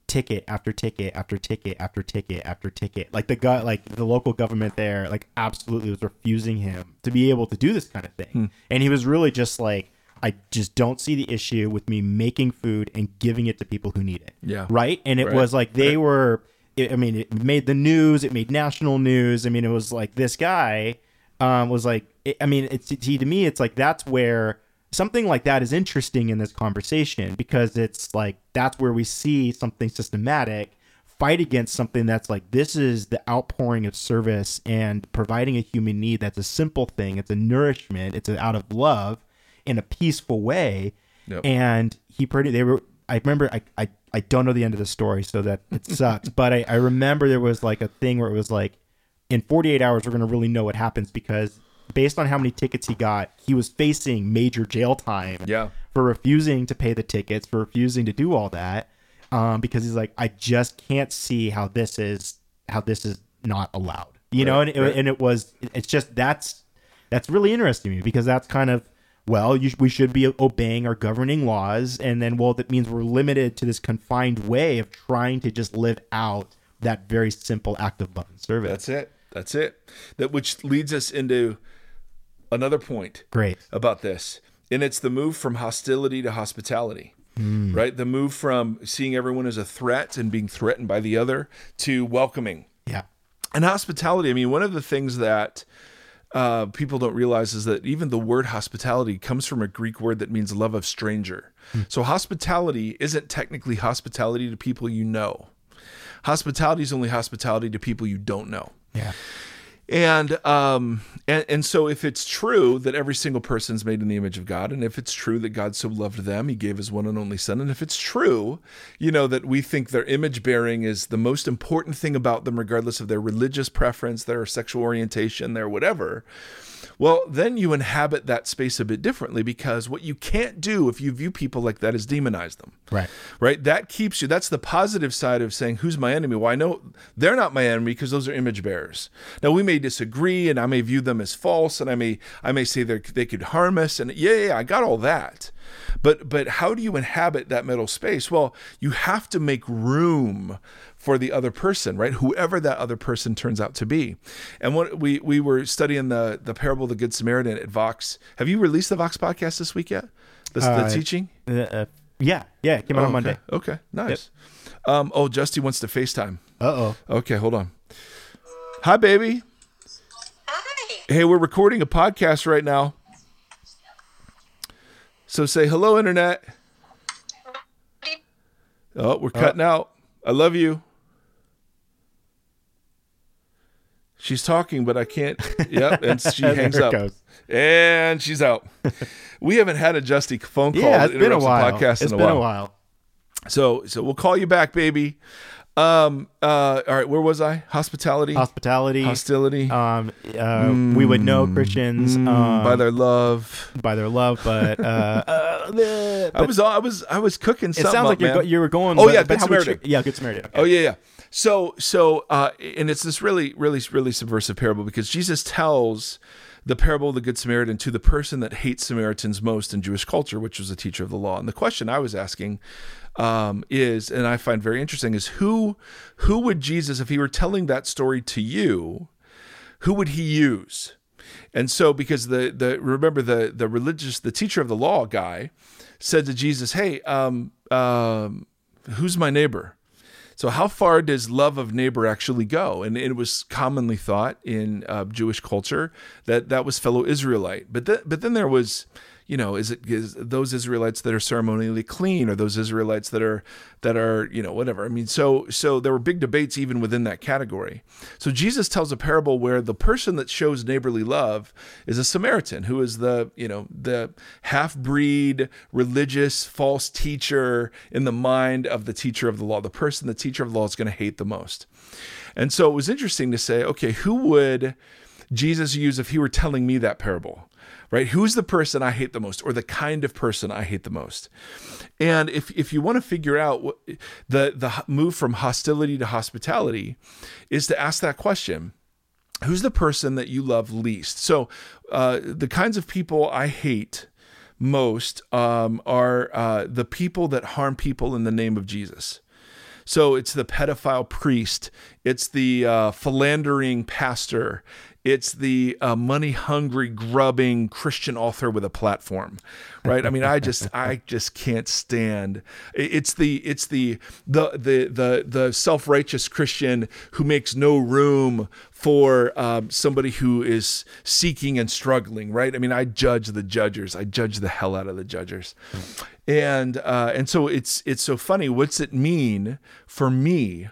ticket after ticket after ticket after ticket after ticket. Like the guy, like the local government there, like absolutely was refusing him to be able to do this kind of thing. Hmm. And he was really just like, I just don't see the issue with me making food and giving it to people who need it. Yeah. Right. And it right. was like they right. were. I mean, it made the news. It made national news. I mean, it was like this guy um, was like. It, I mean, it's he to me, it's like that's where something like that is interesting in this conversation because it's like that's where we see something systematic fight against something that's like this is the outpouring of service and providing a human need that's a simple thing. It's a nourishment. It's out of love in a peaceful way. Yep. and he pretty they were i remember I, I i don't know the end of the story so that it sucks but I, I remember there was like a thing where it was like in 48 hours we're going to really know what happens because based on how many tickets he got, he was facing major jail time yeah. for refusing to pay the tickets, for refusing to do all that. Um, because he's like, I just can't see how this is how this is not allowed. You right, know, and it, right. and it was it's just that's that's really interesting to me because that's kind of well, you, we should be obeying our governing laws, and then well, that means we're limited to this confined way of trying to just live out that very simple act of love and service. That's it. That's it. That which leads us into another point great. about this. And it's the move from hostility to hospitality. Right? The move from seeing everyone as a threat and being threatened by the other to welcoming. Yeah. And hospitality, I mean, one of the things that uh, people don't realize is that even the word hospitality comes from a Greek word that means love of stranger. So hospitality isn't technically hospitality to people you know. Hospitality is only hospitality to people you don't know. Yeah. And um and, and so if it's true that every single person is made in the image of God, and if it's true that God so loved them, he gave his one and only son, and if it's true, you know, that we think their image bearing is the most important thing about them, regardless of their religious preference, their sexual orientation, their whatever, well, then you inhabit that space a bit differently because what you can't do if you view people like that is demonize them Right. right? That keeps you. That's the positive side of saying, "Who's my enemy?" Well, I know they're not my enemy because those are image bearers. Now we may disagree, and I may view them as false, and I may I may say they they could harm us, and yeah, yeah, I got all that. But but how do you inhabit that middle space? Well, you have to make room for the other person, right? Whoever that other person turns out to be. And what we we were studying the the parable of the Good Samaritan at Vox. Have you released the Vox podcast this week yet? The, the Uh, teaching. Uh, uh, yeah. Yeah. It came out Oh, on Monday. Okay, okay. nice. Um, oh, Justy wants to FaceTime. Uh oh. Okay, hold on. Hi, baby. Hi. Hey, we're recording a podcast right now. So say hello, internet. Oh, we're cutting out. I love you. She's talking, but I can't. Yep, and she hangs up. goes. And she's out. we haven't had a Justy phone call Yeah, it's been a while. podcast It's in been a while. a while. So so we'll call you back, baby. Um uh all right, where was I? Hospitality, Hospitality. hostility, um, uh, we would know Christians um, Mm, by their love. by their love, but uh, uh, the- I was I was I was cooking it sounds like you're you were going. Oh, but- yeah, but Good how would you- Samaritan. yeah, Good Samaritan. Okay. Oh yeah, yeah. So so uh and it's this really really really subversive parable because Jesus tells the parable of the good Samaritan to the person that hates Samaritans most in Jewish culture, which was a teacher of the law. And the question I was asking um, is, and I find very interesting, is who who would Jesus, if he were telling that story to you, who would he use? And so, because the the remember the the religious the teacher of the law guy said to Jesus, "Hey, um, um, who's my neighbor?" So, how far does love of neighbor actually go? And it was commonly thought in uh, Jewish culture that that was fellow Israelite. But th- but then there was, you know, is it is those Israelites that are ceremonially clean, or those Israelites that are that are you know whatever? I mean, so so there were big debates even within that category. So Jesus tells a parable where the person that shows neighborly love is a Samaritan, who is the you know the half breed religious false teacher in the mind of the teacher of the law, the person the teacher of the law is going to hate the most. And so it was interesting to say, okay, who would Jesus use if he were telling me that parable? Right? Who's the person I hate the most or the kind of person I hate the most? And if if you want to figure out what the the move from hostility to hospitality is to ask that question who's the person that you love least so uh, the kinds of people i hate most um, are uh, the people that harm people in the name of jesus so it's the pedophile priest it's the uh, philandering pastor it's the uh, money hungry grubbing christian author with a platform right? I mean i just i just can't stand it's the it's the the the the, the self-righteous christian who makes no room for um, somebody who is seeking and struggling right? I mean i judge the judgers i judge the hell out of the judgers and uh, and so it's it's so funny. What's it mean for me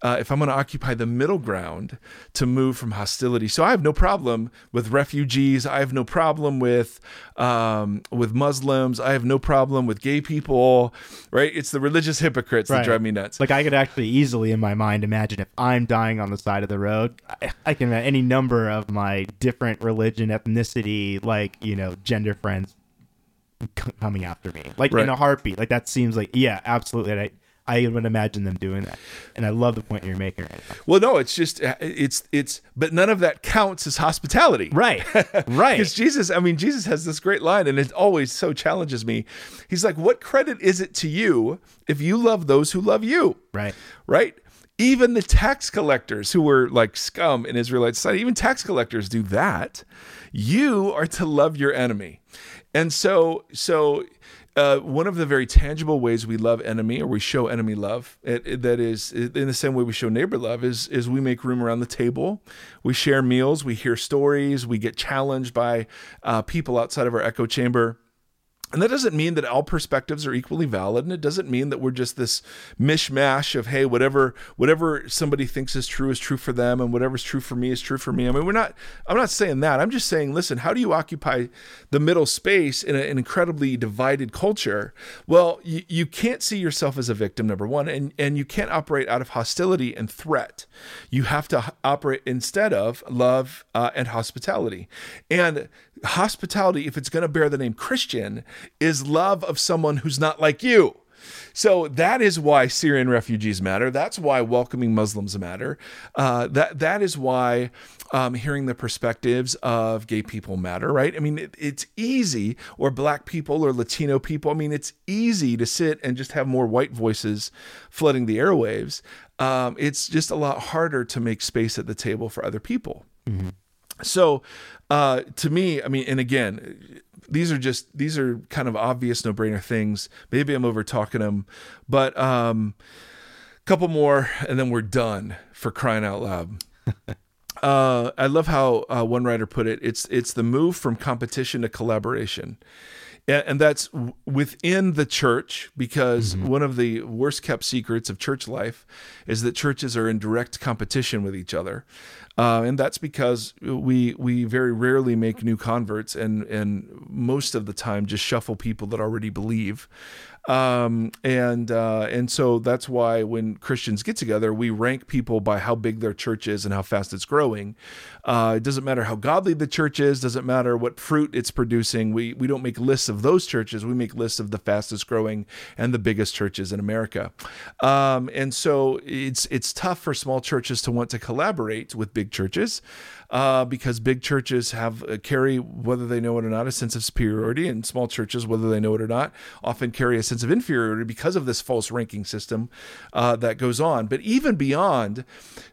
uh, if I'm going to occupy the middle ground to move from hostility. So I have no problem with refugees. I have no problem with um, with Muslims. I have no problem with gay people. Right? It's the religious hypocrites that drive me nuts. Like I could actually easily in my mind imagine if I'm dying on the side of the road, I, I can imagine any number of my different religion, ethnicity, like you know, gender friends coming after me, like Right. in a heartbeat. Like that seems like yeah, absolutely. I I would imagine them doing that, and I love the point you're making right now. well, no, it's just uh, it's it's, but none of that counts as hospitality. Right, right. Because Jesus, I mean, Jesus has this great line, and it always so challenges me. He's like, "What credit is it to you if you love those who love you?" Right. right? even the tax collectors who were like scum in Israelite society, even tax collectors do that. You are to love your enemy. And so, so uh, one of the very tangible ways we love enemy or we show enemy love it, it, that is in the same way we show neighbor love is is we make room around the table. We share meals we hear stories we get challenged by uh, people outside of our echo chamber and that doesn't mean that all perspectives are equally valid, and it doesn't mean that we're just this mishmash of hey, whatever whatever somebody thinks is true is true for them, and whatever's true for me is true for me. I mean, we're not. I'm not saying that. I'm just saying, listen, how do you occupy the middle space in a, an incredibly divided culture? Well, you, you can't see yourself as a victim, number one, and and you can't operate out of hostility and threat. You have to operate instead of love uh, and hospitality, and hospitality, if it's going to bear the name Christian, is love of someone who's not like you. So that is why Syrian refugees matter. That's why welcoming Muslims matter. Uh, that that is why um, hearing the perspectives of gay people matter. Right? I mean, it, it's easy, or black people, or Latino people. I mean, it's easy to sit and just have more white voices flooding the airwaves. Um, it's just a lot harder to make space at the table for other people. Mm-hmm. So, uh, to me, I mean, and again, these are just these are kind of obvious no brainer things. Maybe I'm over talking them, but um, a couple more, and then we're done for crying out loud. uh, I love how uh, one writer put it. It's it's the move from competition to collaboration and that's within the church because mm-hmm. one of the worst kept secrets of church life is that churches are in direct competition with each other uh, and that's because we we very rarely make new converts, and and most of the time just shuffle people that already believe. Um, and uh, and so that's why when Christians get together, we rank people by how big their church is and how fast it's growing. Uh, it doesn't matter how godly the church is, doesn't matter what fruit it's producing. We we don't make lists of those churches. We make lists of the fastest growing and the biggest churches in America. Um, and so it's it's tough for small churches to want to collaborate with big churches uh, because big churches have uh, carry whether they know it or not a sense of superiority, and small churches, whether they know it or not, often carry a sense of inferiority because of this false ranking system uh, that goes on. But even beyond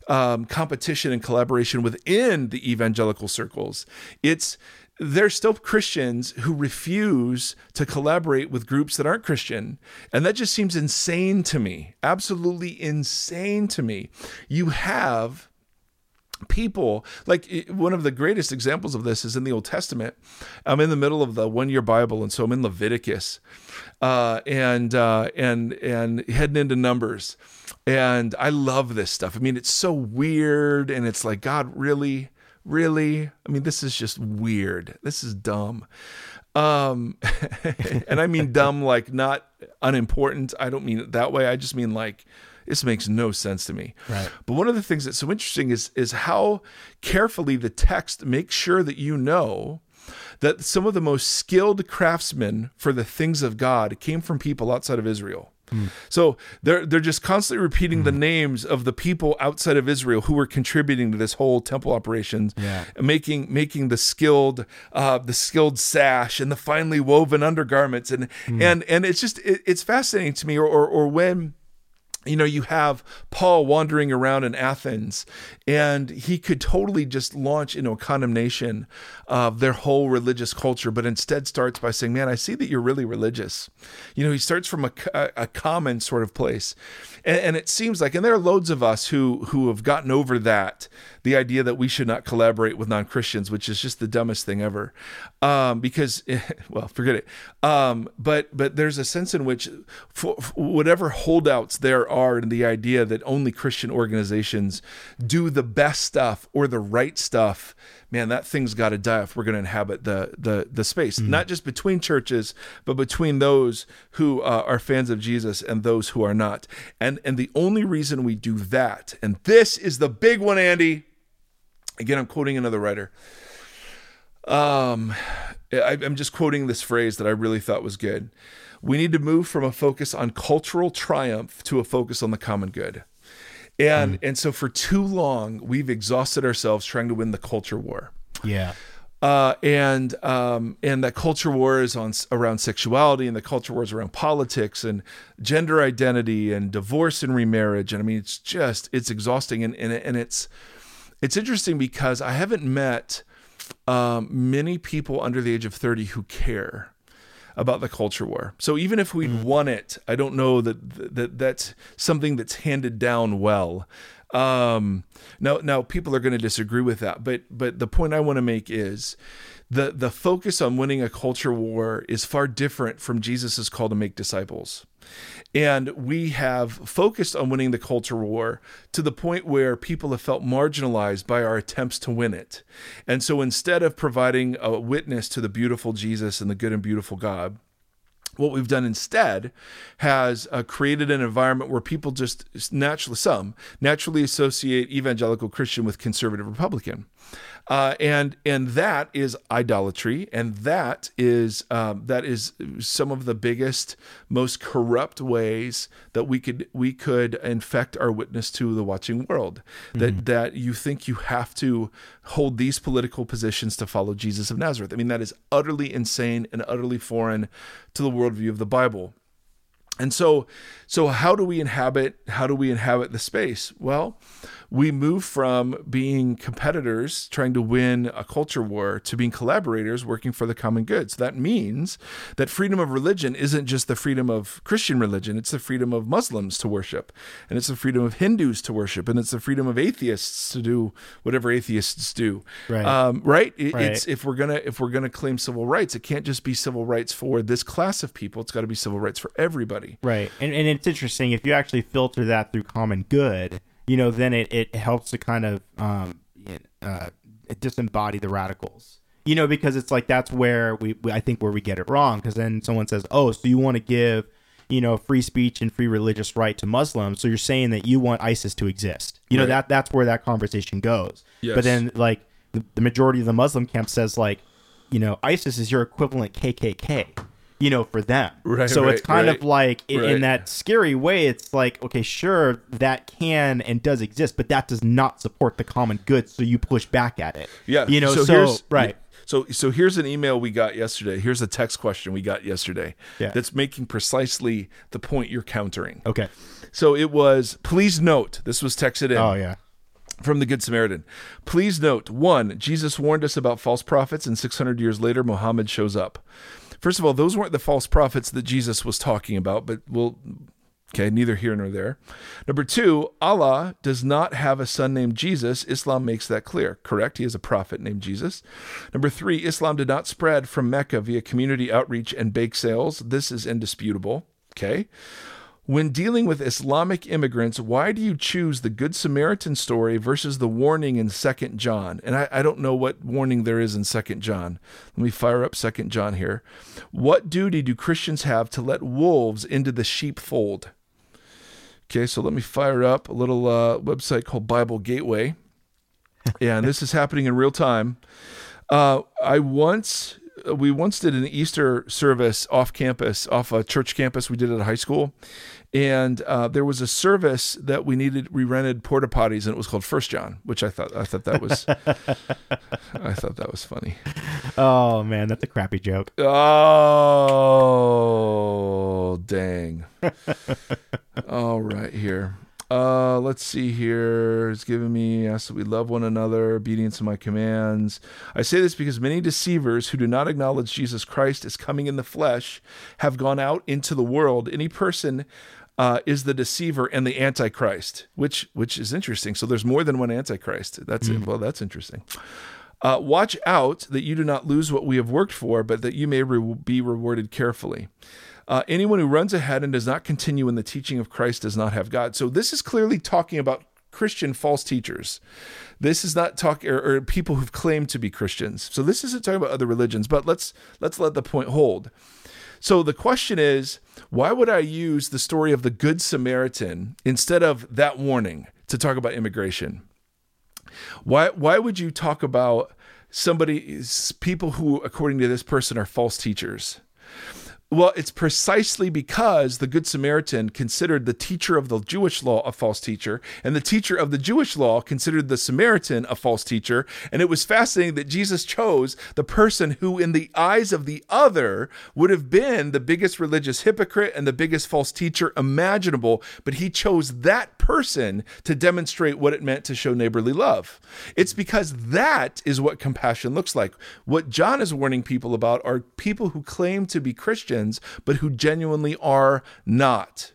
um, competition and collaboration within the evangelical circles, it's there's still Christians who refuse to collaborate with groups that aren't Christian. And that just seems insane to me. Absolutely insane to me. You have people like one of the greatest examples of this is in the old testament. I'm in the middle of the one year bible and so i'm in leviticus uh, and uh, and and heading into numbers. And i love this stuff. I mean it's so weird and it's like god really? Really? I mean this is just weird. This is dumb. Um and i mean dumb like not unimportant. I don't mean it that way. I just mean like this makes no sense to me. Right. But one of the things that's so interesting is is how carefully the text makes sure that you know that some of the most skilled craftsmen for the things of God came from people outside of Israel. Mm. So they're they're just constantly repeating mm. the names of the people outside of Israel who were contributing to this whole temple operations, yeah. making making the skilled uh, the skilled sash and the finely woven undergarments and mm. and and it's just it, it's fascinating to me. Or or, or when you know, you have Paul wandering around in Athens, and he could totally just launch into a condemnation of their whole religious culture, but instead starts by saying, Man, I see that you're really religious. You know, he starts from a, a common sort of place. And, and it seems like, and there are loads of us who, who have gotten over that the idea that we should not collaborate with non Christians, which is just the dumbest thing ever. Um, because, well, forget it. Um, but but there's a sense in which for, for whatever holdouts there are in the idea that only Christian organizations do the best stuff or the right stuff man, that thing's got to die if we're going to inhabit the the the space, mm-hmm. not just between churches, but between those who uh, are fans of Jesus and those who are not. And and the only reason we do that, and this is the big one, Andy. Again, I'm quoting another writer. Um, I, I'm just quoting this phrase that I really thought was good. We need to move from a focus on cultural triumph to a focus on the common good. And mm. and so for too long we've exhausted ourselves trying to win the culture war. Yeah. Uh, and um, and that culture war is on around sexuality, and the culture war is around politics and gender identity and divorce and remarriage. And I mean, it's just it's exhausting, and and, and it's it's interesting because I haven't met um, many people under the age of thirty who care about the culture war. So even if we'd won it, I don't know that that that's something that's handed down well. Um, now, now people are going to disagree with that, but but the point I want to make is the the focus on winning a culture war is far different from Jesus's call to make disciples. And we have focused on winning the culture war to the point where people have felt marginalized by our attempts to win it. And so instead of providing a witness to the beautiful Jesus and the good and beautiful God, what we've done instead has uh, created an environment where people just naturally, some naturally associate evangelical Christian with conservative Republican. Uh, and and that is idolatry, and that is um, that is some of the biggest, most corrupt ways that we could we could infect our witness to the watching world. Mm-hmm. That that you think you have to hold these political positions to follow Jesus of Nazareth. I mean that is utterly insane and utterly foreign to the worldview of the Bible. And so, so how do we inhabit? How do we inhabit the space? Well, we move from being competitors trying to win a culture war to being collaborators working for the common good. So that means that freedom of religion isn't just the freedom of Christian religion, it's the freedom of Muslims to worship, and it's the freedom of Hindus to worship, and it's the freedom of atheists to do whatever atheists do. Right. Um, right? It, Right. It's if we're gonna if we're gonna claim civil rights, it can't just be civil rights for this class of people. It's got to be civil rights for everybody. Right. And, and it's interesting if you actually filter that through common good, you know, then it, it helps to kind of um, uh, disembody the radicals. You know, because it's like that's where we, we I think where we get it wrong. Because then someone says, "Oh, so you want to give, you know, free speech and free religious right to Muslims? So you're saying that you want ISIS to exist? You know Right. that that's where that conversation goes. Yes. But then like the, the majority of the Muslim camp says like, you know, ISIS is your equivalent KKK. You know, for them. Right, So it's kind right. of like in, Right. in that scary way. It's like okay, sure, that can and does exist, but that does not support the common good. So you push back at it. Yeah. You know. So, here's, right. So so here's an email we got yesterday. Here's a text question we got yesterday. Yeah. That's making precisely the point you're countering. Okay. So it was please note, this was texted in Oh yeah. from the Good Samaritan. Please note, one, Jesus warned us about false prophets, and 600 years later, Muhammad shows up. First of all, those weren't the false prophets that Jesus was talking about, but we'll. Okay, neither here nor there. Number two, Allah does not have a son named Jesus. Islam makes that clear, correct? He is a prophet named Jesus. Number three, Islam did not spread from Mecca via community outreach and bake sales. This is indisputable. Okay. When dealing with Islamic immigrants, why do you choose the Good Samaritan story versus the warning in Second John? And I, I don't know what warning there is in Second John. Let me fire up Second John here. What duty do Christians have to let wolves into the sheepfold? Okay, so let me fire up a little uh, website called Bible Gateway. and this is happening in real time. Uh, I once we once did an Easter service off campus, off a church campus. We did it at a high school, and uh, there was a service that we needed. We rented porta potties, and it was called First John, which I thought I thought that was I thought that was funny. Oh man, that's a crappy joke. Oh dang! All right, here. Uh, let's see here. It's giving me ask that we love one another, obedience to my commands. I say this because many deceivers who do not acknowledge Jesus Christ as coming in the flesh have gone out into the world. Any person uh, is the deceiver and the antichrist, which which is interesting. So there's more than one antichrist. That's it. Well, that's interesting. Uh, watch out that you do not lose what we have worked for, but that you may re- be rewarded carefully. Uh, anyone who runs ahead and does not continue in the teaching of Christ does not have God. So this is clearly talking about Christian false teachers. This is not talk or, or people who've claimed to be Christians. So this isn't talking about other religions. But let's let's let the point hold. So the question is, why would I use the story of the Good Samaritan instead of that warning to talk about immigration? Why why would you talk about somebody people who according to this person are false teachers? Well, it's precisely because the Good Samaritan considered the teacher of the Jewish law a false teacher, and the teacher of the Jewish law considered the Samaritan a false teacher. And it was fascinating that Jesus chose the person who, in the eyes of the other, would have been the biggest religious hypocrite and the biggest false teacher imaginable, but he chose that person to demonstrate what it meant to show neighborly love. It's because that is what compassion looks like. What John is warning people about are people who claim to be Christians but who genuinely are not.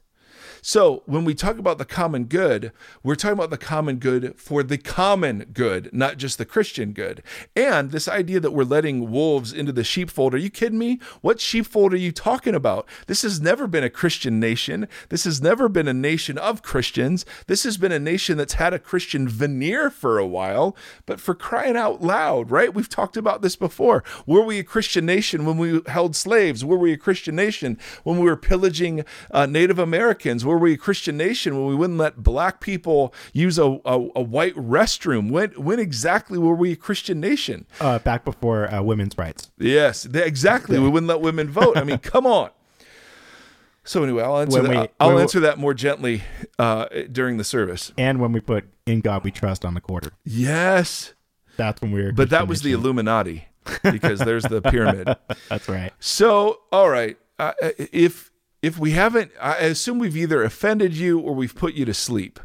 So, when we talk about the common good, we're talking about the common good for the common good, not just the Christian good. And this idea that we're letting wolves into the sheepfold, are you kidding me? What sheepfold are you talking about? This has never been a Christian nation. This has never been a nation of Christians. This has been a nation that's had a Christian veneer for a while, but for crying out loud, right? We've talked about this before. Were we a Christian nation when we held slaves? Were we a Christian nation when we were pillaging uh, Native Americans? Were we a Christian nation when we wouldn't let black people use a, a, a white restroom? When when exactly were we a Christian nation? Uh, back before uh, women's rights. Yes, th- exactly. We wouldn't let women vote. I mean, come on. So anyway, I'll answer When that. we- I'll we- answer that more gently uh, during the service. And when we put "In God We Trust" on the quarter, Yes, that's when we were. but that was the Illuminati because there's the pyramid. That's right. So, all right, uh, if if we haven't, I assume we've either offended you or we've put you to sleep.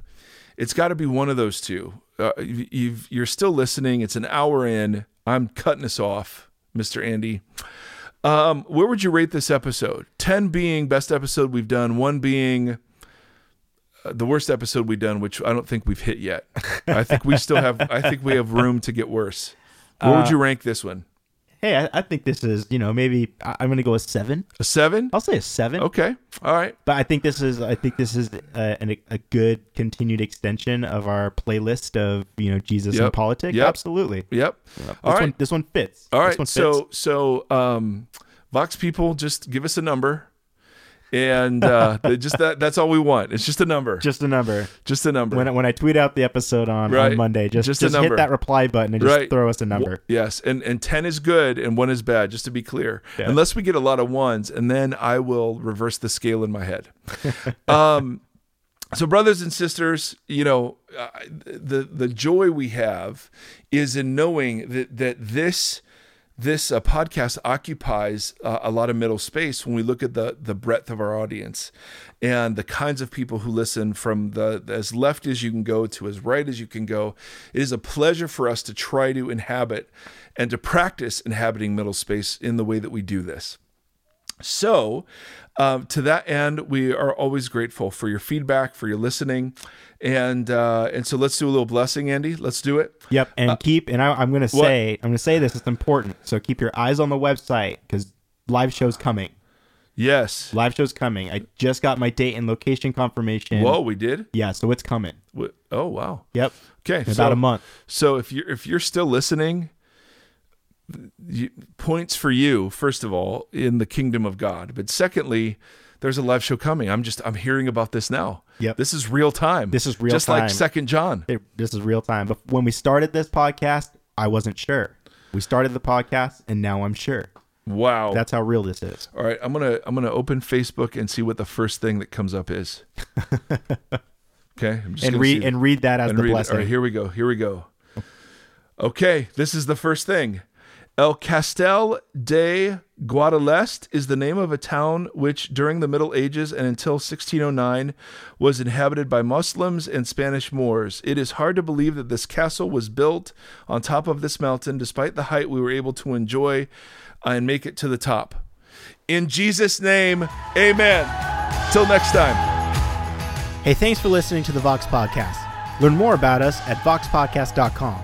It's got to be one of those two. Uh, you- you've, you're still listening. It's an hour in. I'm cutting us off, Mr. Andy. Um, where would you rate this episode? Ten being best episode we've done. One being uh, the worst episode we've done, which I don't think we've hit yet. I think we still have. I think we have room to get worse. Where would you rank this one? Hey, I, I think this is you know maybe I, I'm going to go a seven. A seven? I'll say a seven. Okay. All right. But I think this is I think this is a, an, a good continued extension of our playlist of you know Jesus Yep. and politics. Yep. Absolutely. Yep. This All right. one this one fits. All This right. one fits. So so um Vox people just give us a number. And uh just that that's all we want. It's just a number. Just, a number. Just a number. When I, when I tweet out the episode on, Right. on Monday, just Just just, hit that reply button and just Right. throw us a number. Yes, and and 10 is good and 1 is bad just to be clear. Yeah. Unless we get a lot of ones and then I will reverse the scale in my head. um so brothers and sisters, you know, uh, the the joy we have is in knowing that that this this uh, podcast occupies uh, a lot of middle space when we look at the the breadth of our audience and the kinds of people who listen from the as left as you can go to as right as you can go. It is a pleasure for us to try to inhabit and to practice inhabiting middle space in the way that we do this. So, um, to that end, we are always grateful for your feedback, for your listening, and uh, and so let's do a little blessing, Andy. Let's do it. Yep, and Uh, keep and I, I'm going to say I'm going to say this. It's important. So keep your eyes on the website because live shows coming. Yes. Live shows coming. I just got my date and location confirmation. Whoa, we did. Yeah, so it's coming. Oh wow. Yep. Okay, so, about a month. So if you're if you're still listening, points for you first of all in the kingdom of God, but secondly, there's a live show coming. I'm just I'm hearing about this now. Yep. This is real time. This is real just like. Second John. It, this is real time. But when we started this podcast, I wasn't sure. We started the podcast, and now I'm sure. Wow. That's how real this is. All right, I'm gonna I'm gonna open Facebook and see what the first thing that comes up is. okay, I'm just And read and read that as the it. blessing. All right, here we go. Here we go. Okay, this is the first thing. El Castell de Guadalest is the name of a town which, during the Middle Ages and until 1609, was inhabited by Muslims and Spanish Moors. It is hard to believe that this castle was built on top of this mountain, despite the height we were able to enjoy and make it to the top. In Jesus' name, amen. Till next time. Hey, thanks for listening to the Vox Podcast. Learn more about us at voxpodcast.com.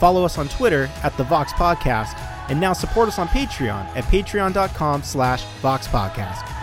Follow us on Twitter at the Vox Podcast, and now support us on Patreon at patreon.com slash Vox Podcast.